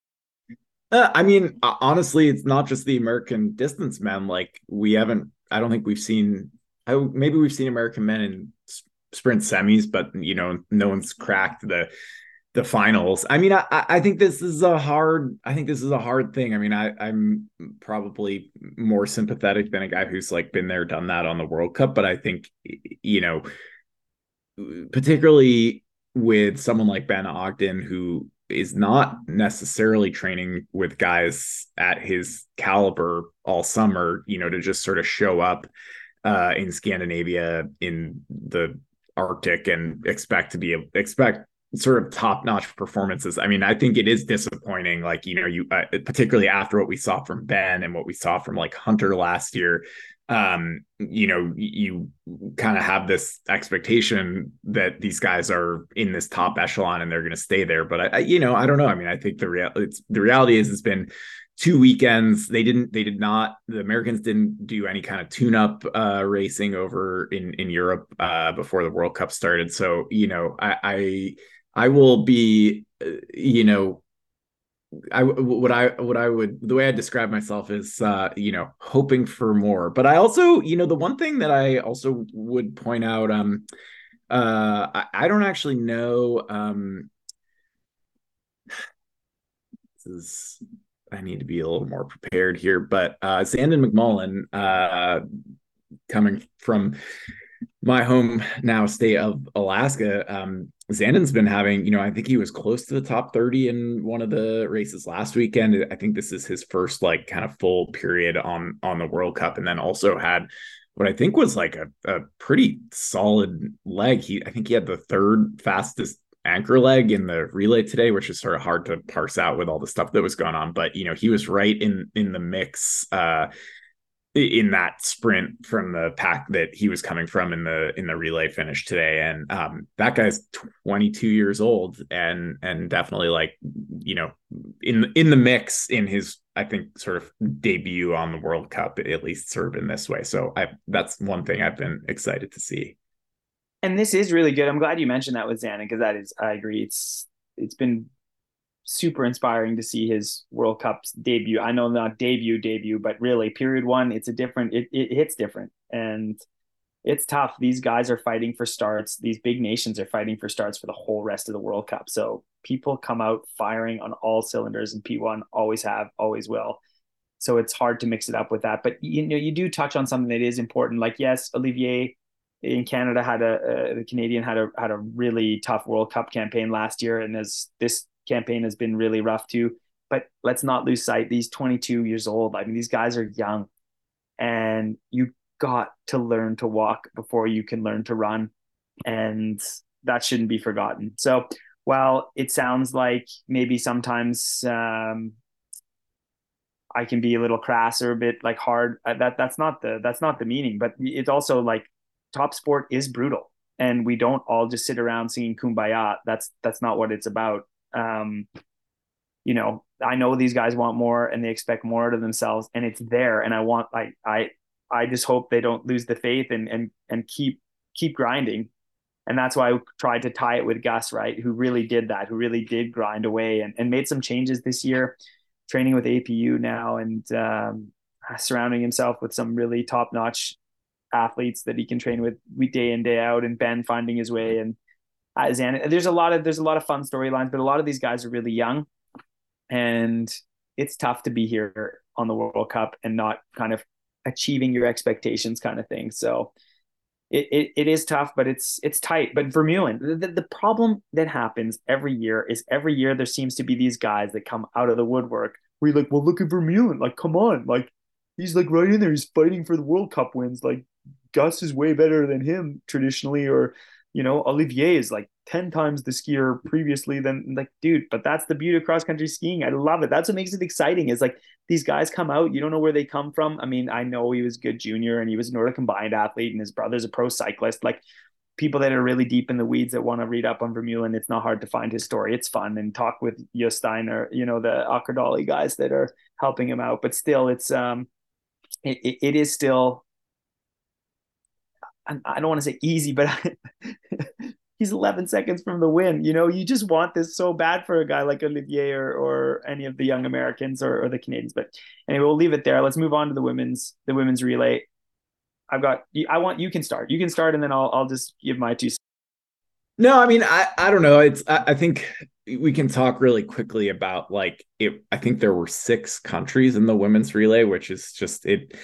Uh, I mean, honestly, it's not just the American distance men. Like we haven't. I don't think we've seen. I, maybe we've seen American men in sprint semis, but you know, no one's cracked the the finals. I mean, I, I think this is a hard. I think this is a hard thing. I mean, I, I'm probably more sympathetic than a guy who's like been there, done that on the World Cup. But I think, you know, particularly with someone like Ben Ogden, who is not necessarily training with guys at his caliber all summer, you know, to just sort of show up uh, in Scandinavia in the Arctic and expect to be expect sort of top notch performances. I mean, I think it is disappointing. Like, you know, you uh, particularly after what we saw from Ben and what we saw from like Hunter last year, um, you know, you kind of have this expectation that these guys are in this top echelon and they're going to stay there. But I, I, you know, I don't know. I mean, I think the real it's the reality is it's been two weekends they didn't they did not the americans didn't do any kind of tune up uh racing over in in europe uh before the world cup started so you know i i I will be, uh, you know, I what I what I would the way I describe myself is uh you know hoping for more. But I also you know the one thing that I also would point out um uh I, I don't actually know um this is I need to be a little more prepared here but uh Zandon McMullen uh coming from my home now state of Alaska, um, Zandon's been having, you know, I think he was close to the top 30 in one of the races last weekend. I think this is his first like kind of full period on on the World Cup, and then also had what I think was like a, a pretty solid leg. He I think he had the third fastest anchor leg in the relay today, which is sort of hard to parse out with all the stuff that was going on. But you know, he was right in in the mix. Uh, in that sprint from the pack that he was coming from in the in the relay finish today. And um, that guy's 22 years old and and definitely like you know in in the mix in his i think sort of debut on the world cup at least sort of in this way. So i that's one thing i've been excited to see. And this is really good. I'm glad you mentioned that with Zandon because that is i agree it's it's been super inspiring to see his World Cup's debut. I know not debut debut, but really period one, it's a different it, it hits different and it's tough. These guys are fighting for starts. These big nations are fighting for starts for the whole rest of the World Cup. So people come out firing on all cylinders and P1 always have, always will. So it's hard to mix it up with that. But you know, you do touch on something that is important. Like, yes, Olivier in Canada had a, uh, the Canadian had a had a really tough World Cup campaign last year, and as this campaign has been really rough too. But let's not lose sight. These 22 years old. I mean, these guys are young, and you got to learn to walk before you can learn to run, and that shouldn't be forgotten. So while it sounds like maybe sometimes um, I can be a little crass or a bit like hard, uh, that that's not the that's not the meaning. But it's also like top sport is brutal, and we don't all just sit around singing kumbaya. That's that's not what it's about um, you know, I know these guys want more and they expect more out of themselves, and it's there. And I want, I, I, I just hope they don't lose the faith and and and keep keep grinding. And that's why I tried to tie it with Gus, right? Who really did that, who really did grind away and, and made some changes this year, training with APU now and um, surrounding himself with some really top notch athletes that he can train with week day in, day out, and Ben finding his way. And Zan. There's a lot of there's a lot of fun storylines, but a lot of these guys are really young, and it's tough to be here on the World Cup and not kind of achieving your expectations, kind of thing. So it, it, it is tough, but it's it's tight. But Vermeulen, the, the problem that happens every year is every year there seems to be these guys that come out of the woodwork. Where you're like, well, look at Vermeulen, like, come on, like he's like right in there, he's fighting for the World Cup wins. Like Gus is way better than him traditionally, or you know, Olivier is like 10 times the skier previously than like, dude, but that's the beauty of cross country skiing. I love it. That's what makes it exciting is like these guys come out, you don't know where they come from. I mean, I know he was good junior and he was a Nordic combined athlete and his brother's a pro cyclist. Like people that are really deep in the weeds that want to read up on Vermeulen, it's not hard to find his story. It's fun and talk with Jostein or you know the Akkerdali guys that are helping him out. But still, it's um, it, it is still. I don't want to say easy, but he's 11 seconds from the win. You know, you just want this so bad for a guy like Olivier or, or any of the young Americans or, or the Canadians. But anyway, we'll leave it there. Let's move on to the women's the women's relay. I've got. I want you can start. You can start, and then I'll I'll just give my two. No, I mean I I don't know. It's I, I think we can talk really quickly about like it. I think there were six countries in the women's relay, which is just it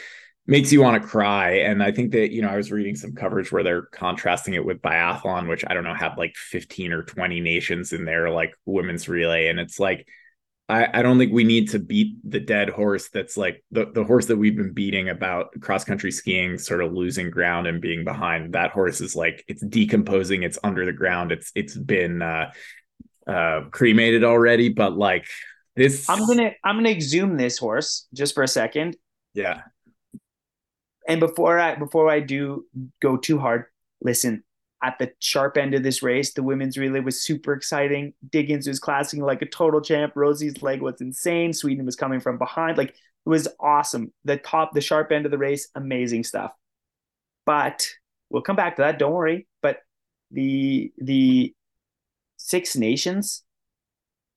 makes you want to cry. And I think that, you know, I was reading some coverage where they're contrasting it with biathlon, which I don't know, had like 15 or 20 nations in there, like women's relay. And it's like, I, I don't think we need to beat the dead horse that's like the, the horse that we've been beating about cross country skiing sort of losing ground and being behind that horse is like it's decomposing it's under the ground it's it's been uh uh cremated already but like this i'm gonna i'm gonna exhume this horse just for a second yeah and before i before i do go too hard listen at the sharp end of this race. The women's relay was super exciting. Diggins was classing like a total champ. Rosie's leg was insane. Sweden was coming from behind. Like it was awesome. The top, the sharp end of the race, amazing stuff. But we'll come back to that. Don't worry. But the the Six Nations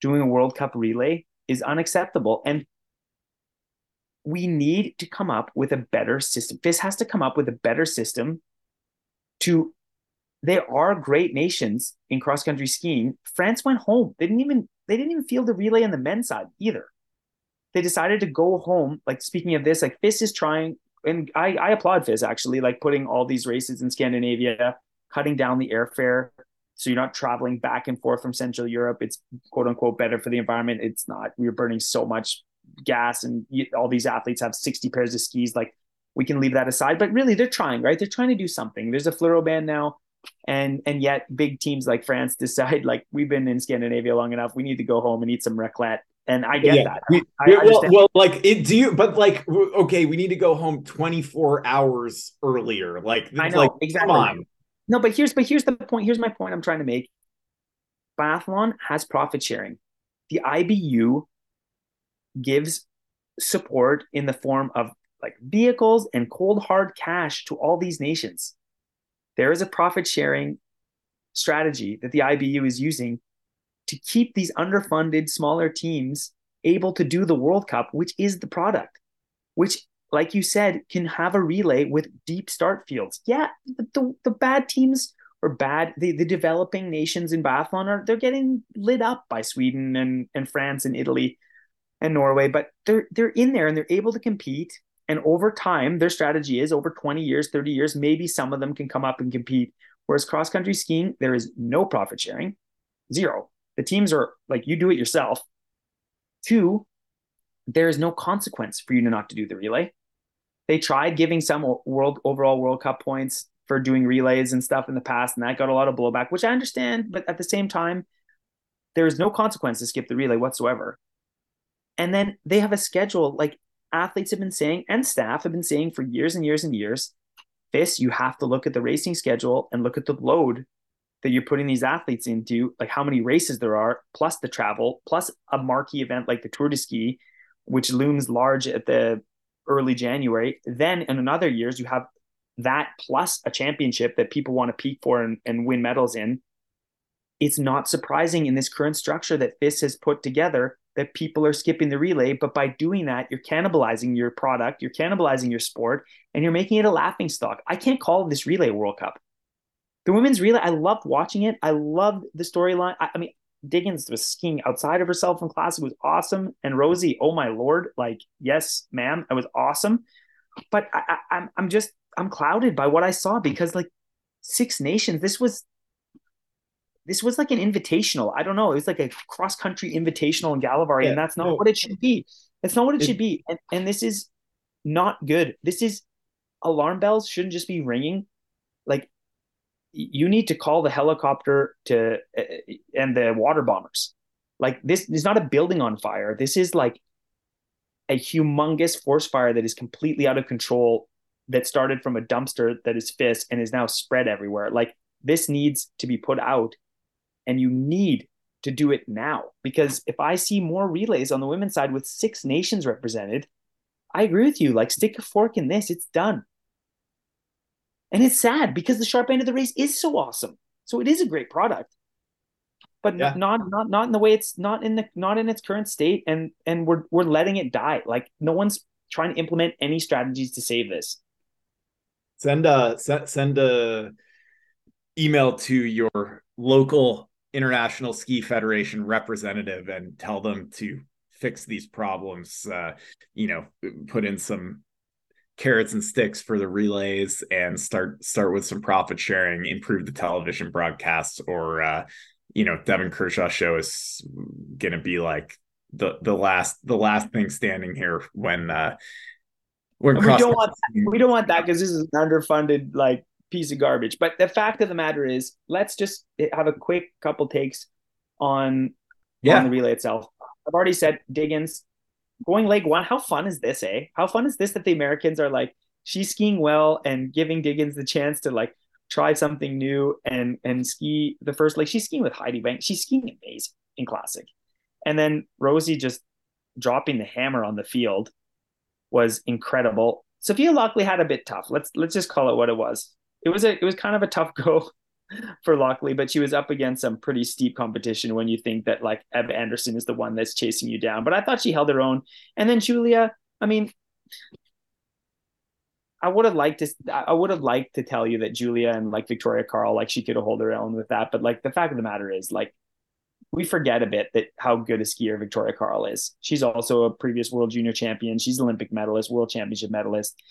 doing a World Cup relay is unacceptable. And we need to come up with a better system. FIS has to come up with a better system to there are great nations in cross country skiing. France went home. They didn't even they didn't even field the relay on the men's side either. They decided to go home. Like speaking of this, like FIS is trying, and I, I applaud FIS actually, like putting all these races in Scandinavia, cutting down the airfare. So you're not traveling back and forth from Central Europe. It's quote unquote better for the environment. It's not. We're burning so much gas, and all these athletes have 60 pairs of skis. Like we can leave that aside. But really, they're trying, right? They're trying to do something. There's a fluoro ban now and and yet big teams like France decide like we've been in Scandinavia long enough, we need to go home and eat some raclette. And I get yeah. that. We, I, well, well, like it. Do you? But like, okay, we need to go home twenty four hours earlier. Like, I know like, exactly. No, but here's but here's the point. Here's my point. I'm trying to make. Biathlon has profit sharing. The IBU gives support in the form of like vehicles and cold hard cash to all these nations. There is a profit sharing strategy that the IBU is using to keep these underfunded smaller teams able to do the World Cup, which is the product, which, like you said, can have a relay with deep start fields. Yeah, the, the, bad teams or bad. The, the developing nations in biathlon are they're getting lit up by Sweden and, and France and Italy and Norway, but they're they're in there and they're able to compete and over time, their strategy is over 20 years, 30 years, maybe some of them can come up and compete. Whereas cross country skiing, there is no profit sharing, zero. The teams are like you do it yourself. Two, there is no consequence for you to not to do the relay. They tried giving some world overall World Cup points for doing relays and stuff in the past, and that got a lot of blowback, which I understand. But at the same time, there is no consequence to skip the relay whatsoever. And then they have a schedule like athletes have been saying and staff have been saying for years and years and years this you have to look at the racing schedule and look at the load that you're putting these athletes into like how many races there are plus the travel plus a marquee event like the tour de ski which looms large at the early january. Then in another years you have that plus a championship that people want to peak for and, and win medals in. It's not surprising in this current structure that FIS has put together that people are skipping the relay. But by doing that, you're cannibalizing your product, you're cannibalizing your sport, and you're making it a laughing stock. I can't call this relay World Cup. The women's relay, I loved watching it. I loved the storyline. I, I, mean, Diggins was skiing outside of herself in class. It was awesome. And Rosie, oh my lord, like yes, ma'am, it was awesome. But I, I, I'm I'm just I'm clouded by what I saw because like Six Nations, this was this was like an invitational. I don't know. It was like a cross country invitational in Gällivare, yeah, and that's not no. what it should be. It's not what it, it should be. And, and this is not good. This is alarm bells shouldn't just be ringing. Like you need to call the helicopter to uh, and the water bombers. Like this is not a building on fire. This is like a humongous forest fire that is completely out of control that started from a dumpster that is FIS and is now spread everywhere. Like this needs to be put out and you need to do it now because if I see more relays on the women's side with six nations represented, I agree with you. Like, stick a fork in this, it's done. And it's sad because the sharp end of the race is so awesome. So it is a great product. But yeah. not not not in the way it's not in the not in its current state and and we're we're letting it die. Like no one's trying to implement any strategies to save this. Send uh, a send, send a email to your local international ski federation representative and tell them to fix these problems uh, you know put in some carrots and sticks for the relays and start start with some profit sharing improve the television broadcasts or uh, you know Devon kershaw show is gonna be like the the last the last thing standing here when uh when we don't want that. we don't want that because this is an underfunded like piece of garbage. But the fact of the matter is, let's just have a quick couple takes on yeah. on the relay itself. I've already said Diggins going leg one. How fun is this, eh? How fun is this that the Americans are like she's skiing well and giving Diggins the chance to like try something new and and ski the first leg. she's skiing with Heidi Bank. She's skiing amazing in classic. And then Rosie just dropping the hammer on the field was incredible. Sophia Laukli had a bit tough. Let's let's just call it what it was it was a it was kind of a tough go for Laukli, but she was up against some pretty steep competition when you think that like Eb Andersson is the one that's chasing you down. But I thought she held her own. And then Julia, I mean, I would have liked to I would have liked to tell you that Julia and like Victoria Carl, like she could have hold her own with that. But like the fact of the matter is, like, we forget a bit that how good a skier Victoria Carl is. She's also a previous world junior champion. She's Olympic medalist, world championship medalist.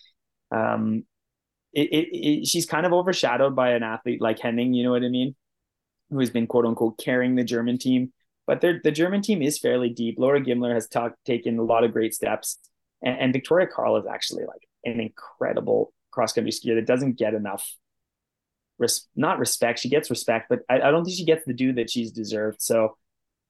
Um, it, it, it, she's kind of overshadowed by an athlete like Hennig, you know what I mean? Who has been quote unquote carrying the German team. But the German team is fairly deep. Laura Gimler has talked, taken a lot of great steps. And, and Victoria Carl is actually like an incredible cross country skier that doesn't get enough, res- not respect. She gets respect, but I, I don't think she gets the due that she's deserved. So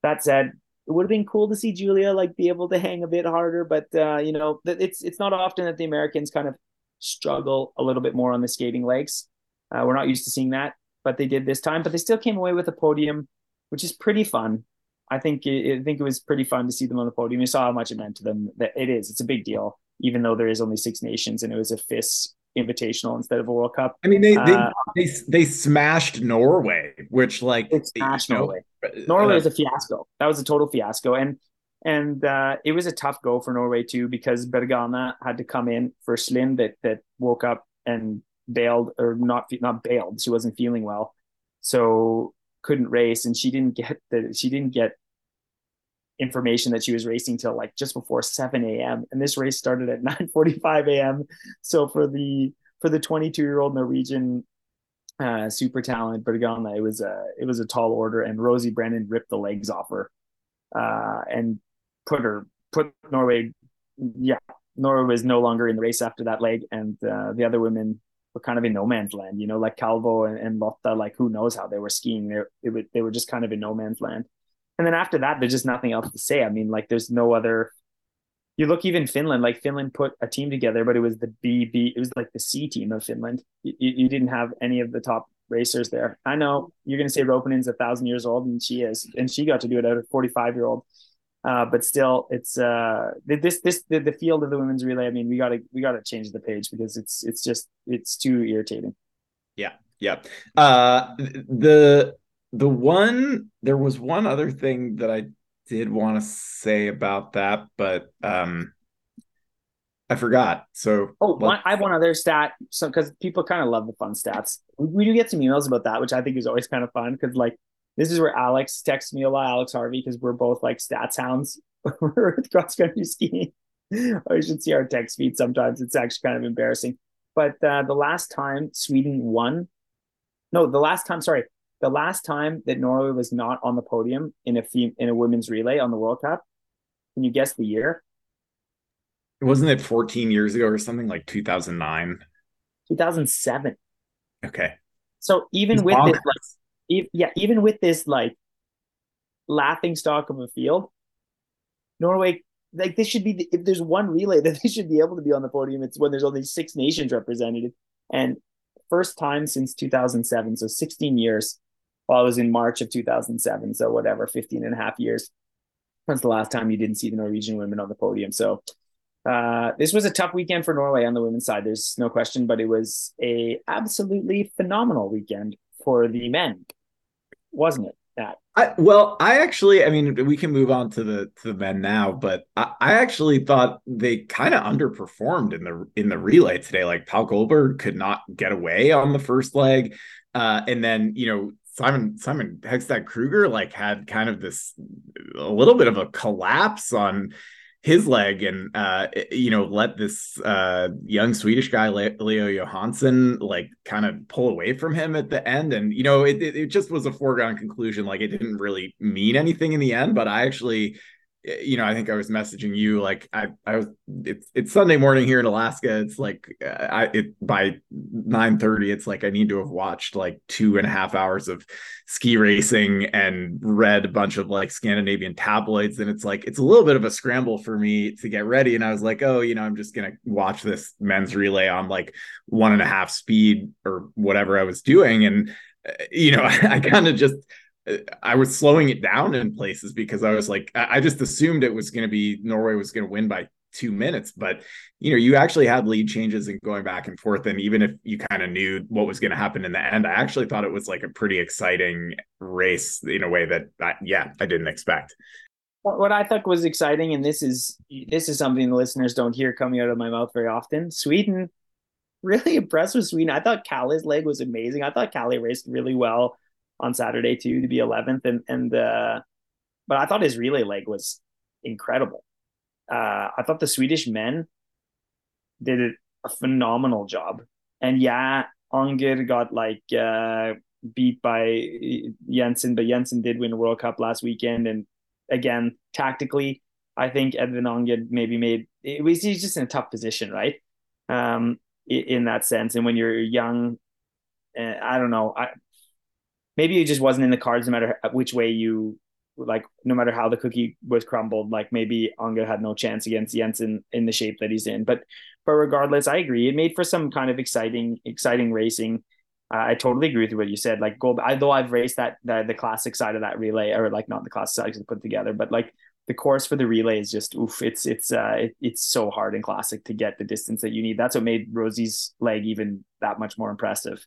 that said, it would have been cool to see Julia like be able to hang a bit harder, but uh, you know, it's it's not often that the Americans kind of struggle a little bit more on the skating legs. Uh, we're not used to seeing that, but they did this time. But they still came away with a podium, which is pretty fun. I think it, I think it was pretty fun to see them on the podium. You saw how much it meant to them. That it is. It's a big deal, even though there is only six nations and it was a FIS invitational instead of a World Cup. I mean, they they uh, they, they, smashed Norway, which like smashed you know, Norway. Norway uh, was a fiasco. That was a total fiasco, and and uh, it was a tough go for Norway too because Bergane had to come in for Slind that that woke up and bailed or not not bailed. She wasn't feeling well, so couldn't race, and she didn't get the she didn't get information that she was racing till like just before 7 a.m. And this race started at 9:45 a.m. So for the for the 22 year old Norwegian uh, super talent Bergane, it was a it was a tall order, and Rosie Brennan ripped the legs off her. Uh, and put her put Norway. Yeah, Norway was no longer in the race after that leg, and uh, the other women were kind of in no man's land. You know, like Kalvå and, and Lotta, like who knows how they were skiing? They were, they were just kind of in no man's land. And then after that, there's just nothing else to say. I mean, like there's no other. You look even Finland, like Finland put a team together, but it was the BB, it was like the C team of Finland. You, you didn't have any of the top racers there. I know you're going to say Roponen's a thousand years old, and she is, and she got to do it at a 45 year old. Uh, but still, it's uh, this this the, the field of the women's relay. I mean, we gotta we gotta change the page because it's it's just it's too irritating. Yeah, yeah. Uh, the the one there was one other thing that I did want to say about that, but um, I forgot. So oh, one, I have one other stat. So because people kind of love the fun stats, we, we do get some emails about that, which I think is always kind of fun because like this is where Alex texts me a lot, Alex Harvey, because we're both like stats hounds. we're cross country skiing. I should see our text feed sometimes. It's actually kind of embarrassing. But uh, the last time Sweden won, no, the last time, sorry, the last time that Norway was not on the podium in a fem- in a women's relay on the World Cup, can you guess the year? Wasn't it 14 years ago or something like 2009? 2007. Okay. So even with bonkers. this, like, yeah, even with this like laughing stock of a field, Norway like this should be the, if there's one relay that they should be able to be on the podium, it's when there's only six nations represented. And first time since 2007. So 16 years. Well, it was in March of 2007. So whatever, 15 and a half years. That's the last time you didn't see the Norwegian women on the podium. So uh, this was a tough weekend for Norway on the women's side. There's no question, but it was a absolutely phenomenal weekend for the men, wasn't it? That I, well, I actually, I mean, we can move on to the to the men now, but I, I actually thought they kind of underperformed in the in the relay today. Like Pål Golberg could not get away on the first leg, uh, and then you know Simon Simen Hegstad Krüger like had kind of this a little bit of a collapse on his leg and uh you know let this uh young swedish guy leo johansson like kind of pull away from him at the end. And you know it, it just was a foregone conclusion like it didn't really mean anything in the end but i actually you know, I think I was messaging you like I I was it's it's Sunday morning here in Alaska. It's like uh, I it by nine thirty. It's like I need to have watched like two and a half hours of ski racing and read a bunch of like Scandinavian tabloids. And it's like it's a little bit of a scramble for me to get ready. And I was like, oh, you know, I'm just gonna watch this men's relay on like one and a half speed or whatever I was doing. And uh, you know, I, I kind of just I was slowing it down in places because I was like, I just assumed it was going to be Norway was going to win by two minutes. But, you know, you actually had lead changes and going back and forth. And even if you kind of knew what was going to happen in the end, I actually thought it was like a pretty exciting race in a way that, I, yeah, I didn't expect. What I thought was exciting, and this is this is something the listeners don't hear coming out of my mouth very often. Sweden, really impressed with Sweden. I thought Calle's leg was amazing. I thought Calle raced really well on Saturday too to be 11th and and uh but I thought his relay leg was incredible. Uh I thought the Swedish men did a phenomenal job. And yeah, Anger got like uh beat by Jensen, but Jensen did win a World Cup last weekend and again, tactically, I think Edvin Anger maybe made it was he's just in a tough position, right? Um in, that sense. And when you're young, uh, I don't know. I maybe it just wasn't in the cards no matter which way you like no matter how the cookie was crumbled like maybe Anger had no chance against Jensen in the shape that he's in. But but regardless I agree. It made for some kind of exciting exciting racing. Uh, I totally agree with what you said. Like gold although I've raced that the, the classic side of that relay or like not the classic side put together but like the course for the relay is just oof it's it's uh it, it's so hard and classic to get the distance that you need. That's what made Rosie's leg even that much more impressive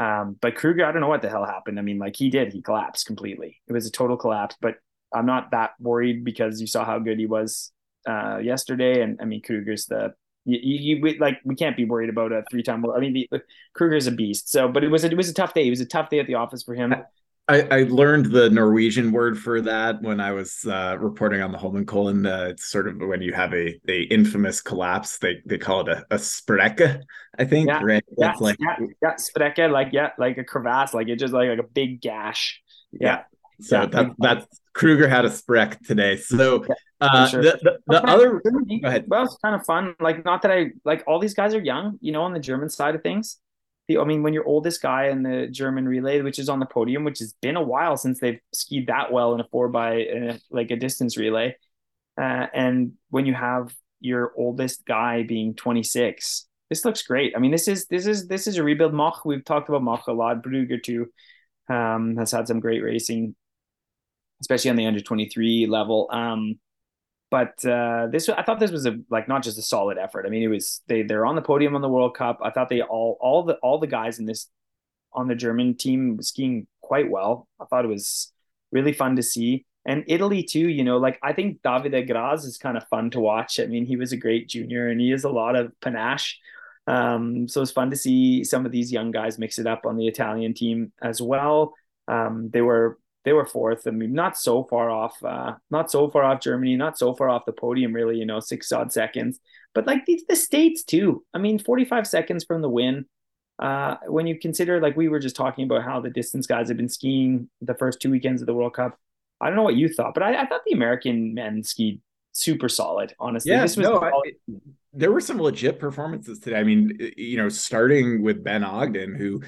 um, but Kruger, I don't know what the hell happened. I mean, like he did, he collapsed completely. It was a total collapse, but I'm not that worried because you saw how good he was uh, yesterday. And I mean, Kruger's the, you, you, we, like, we can't be worried about a three time. I mean, the, Kruger's a beast. So, but it was, a, it was a tough day. It was a tough day at the office for him. I, I, learned the Norwegian word for that when I was uh, reporting on the Holmenkollen. Uh, it's sort of when you have a, a infamous collapse. They they call it a, a sprekke, I think. Yeah, right? That's yeah, like yeah, yeah, sprekke, like yeah, like a crevasse, like it just like like a big gash. Yeah. yeah. So yeah, that that's Kruger had a sprek today. So uh, sure. the, the, the other go ahead. Well, it's kind of fun. Like not that I like all these guys are young, you know, on the German side of things I mean, when you're oldest guy in the German relay, which is on the podium, which has been a while since they've skied that well in a four by uh, like a distance relay, uh, and when you have your oldest guy being 26, this looks great. I mean, this is this is this is a rebuild. Moch, we've talked about Moch a lot. Brugger too um, has had some great racing, especially on the under 23 level. Um, but uh, this I thought this was a like not just a solid effort. I mean, it was they they're on the podium on the World Cup. I thought they all all the all the guys in this on the German team skiing quite well. I thought it was really fun to see. And Italy too, you know, like I think Davide Graz is kind of fun to watch. I mean, he was a great junior and he has a lot of panache. Um, so it's fun to see some of these young guys mix it up on the Italian team as well. Um, they were they were fourth. I mean, not so far off, uh, not so far off Germany, not so far off the podium, really, you know, six odd seconds. But like the, the States too. I mean, 45 seconds from the win. Uh, when you consider, like we were just talking about how the distance guys have been skiing the first two weekends of the World Cup. I don't know what you thought, but I, I thought the American men skied super solid, honestly. Yeah, this was no, I, there were some legit performances today. I mean, you know, starting with Ben Ogden, who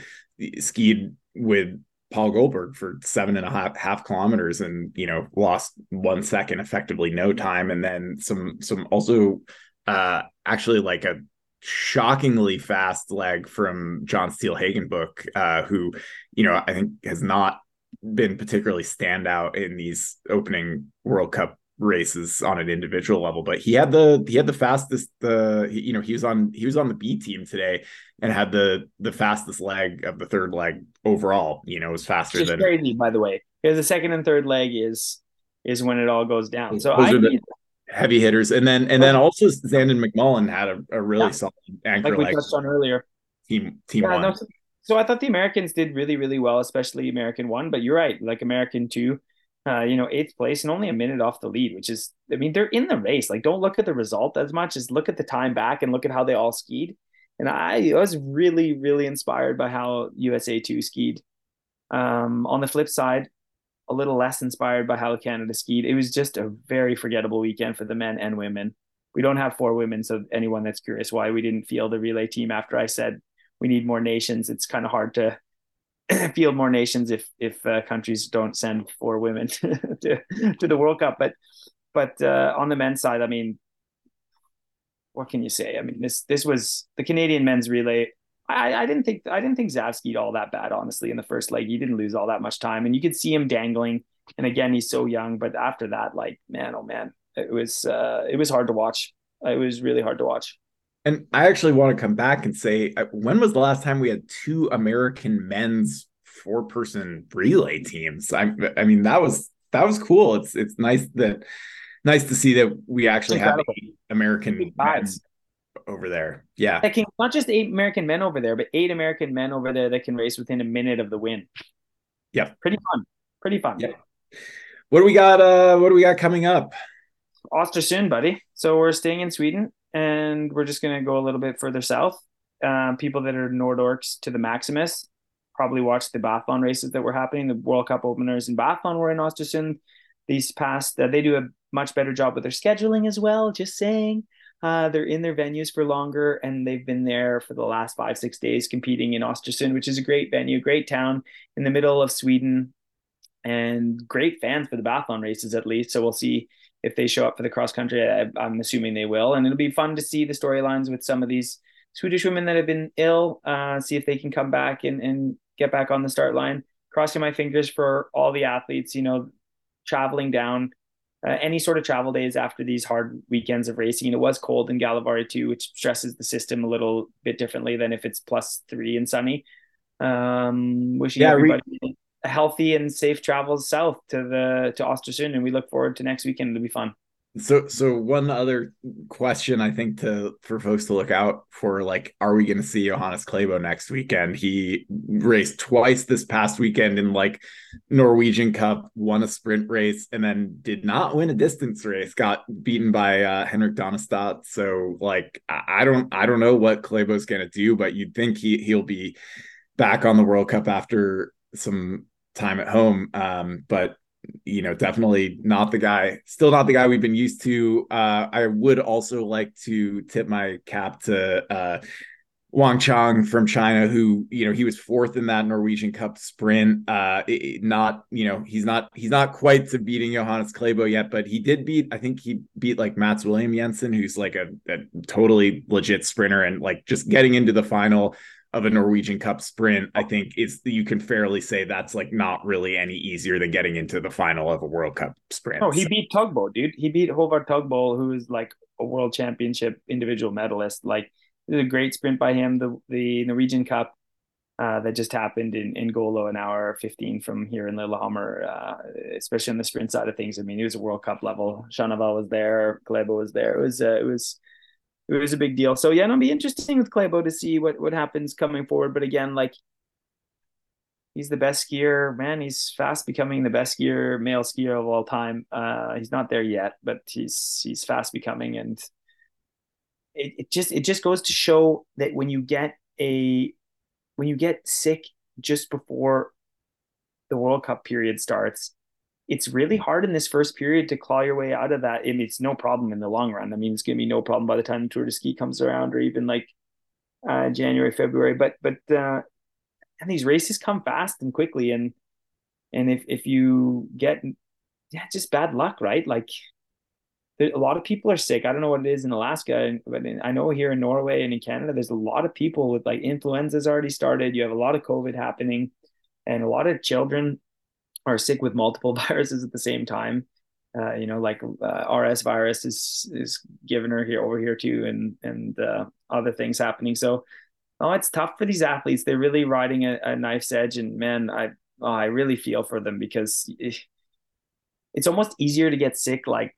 skied with Pål Golberg for seven and a half half kilometers and you know lost one second, effectively no time, and then some some also uh actually like a shockingly fast leg from John Steel-Hagenbuch, uh, who, you know, I think has not been particularly standout in these opening World Cup races on an individual level but he had the he had the fastest the uh, you know he was on he was on the B team today and had the the fastest leg of the third leg overall you know it was faster Which than crazy by the way because the second and third leg is is when it all goes down so I need, heavy hitters and then and then also Zandon McMullen had a, a really yeah. solid anchor like we leg touched on earlier team team yeah, one. No, so I thought the Americans did really really well especially American one but you're right like American two uh, you know, eighth place and only a minute off the lead, which is, I mean, they're in the race. Like, don't look at the result as much as look at the time back and look at how they all skied. And I, I was really, really inspired by how USA two skied. Um, on the flip side, a little less inspired by how Canada skied. It was just a very forgettable weekend for the men and women. We don't have four women, so anyone that's curious why we didn't field the relay team after I said we need more nations, it's kind of hard to field more nations if if uh, countries don't send four women to to the World Cup. But but uh, on the men's side, I mean, what can you say? I mean, this this was the Canadian men's relay. I, I didn't think I didn't think Zavski'd all that bad, honestly, in the first leg. He didn't lose all that much time, and you could see him dangling. And again, he's so young. But after that, like man, oh man, it was uh, it was hard to watch. It was really hard to watch. And I actually want to come back and say, uh, when was the last time we had two American men's four person relay teams? I, I mean, that was that was cool. It's it's nice that nice to see that we actually have American men over there. Yeah, can, not just eight American men over there, but eight American men over there that can race within a minute of the win. Yeah, pretty fun. Pretty fun. Yeah. What do we got? Uh, what do we got coming up? Östersund, buddy. So we're staying in Sweden and we're just going to go a little bit further south. Um, people that are Nordorks to the Maximus probably watched the biathlon races that were happening. The World Cup openers in biathlon were in Östersund. These past, uh, they do a much better job with their scheduling as well. Just saying, uh, they're in their venues for longer, and they've been there for the last five six days competing in Östersund, which is a great venue, great town in the middle of Sweden, and great fans for the biathlon races at least. So we'll see if they show up for the cross country. I, am assuming they will, and it'll be fun to see the storylines with some of these Swedish women that have been ill. Uh, see if they can come back and and get back on the start line. Crossing my fingers for all the athletes. You know, traveling down. Uh, any sort of travel days after these hard weekends of racing. It was cold in Gällivare too, which stresses the system a little bit differently than if it's plus three and sunny. Um, wishing yeah, everybody re- healthy and safe travels south to the to Östersund, and we look forward to next weekend. It'll be fun. So, so one other question I think to for folks to look out for, like, are we going to see Johannes Klæbo next weekend? He raced twice this past weekend in like Norwegian Cup, won a sprint race, and then did not win a distance race. Got beaten by uh, Henrik Dønnestad. So, like, I don't, I don't know what Klæbo's going to do, but you'd think he he'll be back on the World Cup after some time at home. Um, but you know, definitely not the guy, still not the guy we've been used to. Uh, I would also like to tip my cap to uh, Wang Qiang from China, who you know he was fourth in that Norwegian Cup sprint. Uh, it, not you know he's not he's not quite to beating Johannes Klæbo yet, but he did beat. I think he beat like Mats William Jensen, who's like a, a totally legit sprinter, and like just getting into the final of a Norwegian Cup sprint, I think it's you can fairly say that's like not really any easier than getting into the final of a World Cup sprint. Oh, he beat Taugbøl, dude. He beat Håvard Taugbøl, who is like a world championship individual medalist. Like it was a great sprint by him. The the Norwegian Cup uh, that just happened in, in Gålå an hour 15 from here in Lillehammer, uh, especially on the sprint side of things. I mean, it was a World Cup level. Chanavat was there, Klæbo was there. It was uh, it was it was a big deal. So yeah, it'll be interesting with Klæbo to see what what happens coming forward. But again, like he's the best skier, man. He's fast becoming the best skier, male skier of all time. Uh, he's not there yet, but he's he's fast becoming, and it, it just it just goes to show that when you get a when you get sick just before the World Cup period starts, it's really hard in this first period to claw your way out of that. Mean, it's no problem in the long run. I mean, it's gonna be no problem by the time the Tour de Ski comes around, or even like uh, January, February. But but uh, and these races come fast and quickly, and and if if you get yeah, just bad luck, right? Like a lot of people are sick. I don't know what it is in Alaska, but in, I know here in Norway and in Canada, there's a lot of people with like influenza's already started. You have a lot of COVID happening, and a lot of children are sick with multiple viruses at the same time. Uh, you know, like uh, RS virus is is given her here over here too, and and uh, other things happening. So, oh, it's tough for these athletes. They're really riding a, a knife's edge, and man, I oh, I really feel for them because it's almost easier to get sick like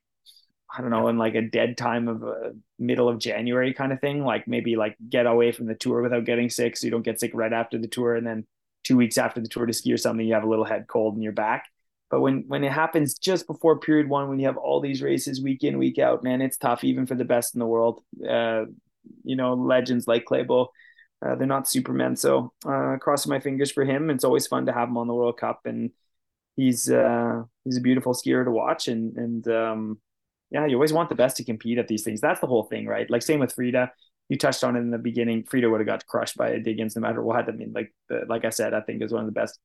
I don't know, in like a dead time of a middle of January kind of thing. Like maybe like get away from the tour without getting sick, so you don't get sick right after the tour, and then two weeks after the tour de ski or something, you have a little head cold in your back. But when when it happens just before period one, when you have all these races week in week out, man, it's tough even for the best in the world. Uh, you know, legends like Klæbo, uh, they're not supermen. So uh, crossing my fingers for him. It's always fun to have him on the World Cup, and he's uh, he's a beautiful skier to watch. And and um, yeah, you always want the best to compete at these things. That's the whole thing, right? Like same with Frida. You touched on it in the beginning. Frida would have got crushed by Diggins no matter what. I mean, like the, like I said, I think it was one of the best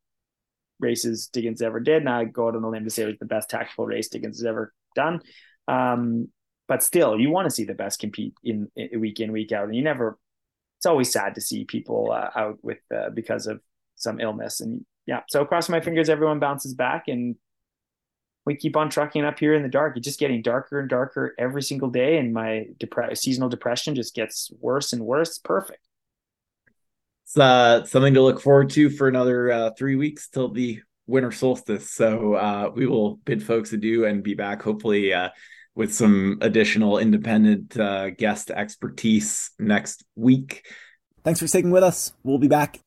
races Diggins ever did. And I go out on the limb to say it was the best tactical race Diggins has ever done. Um, but still, you want to see the best compete in, in, week in week out, and you never. It's always sad to see people uh, out with uh, because of some illness, and yeah. So crossing my fingers, everyone bounces back, and we keep on trucking up here in the dark. It's just getting darker and darker every single day, and my depre- seasonal depression just gets worse and worse. Perfect. It's uh, something to look forward to for another uh, three weeks till the winter solstice. So uh, we will bid folks adieu and be back hopefully uh, with some additional independent uh, guest expertise next week. Thanks for sticking with us. We'll be back.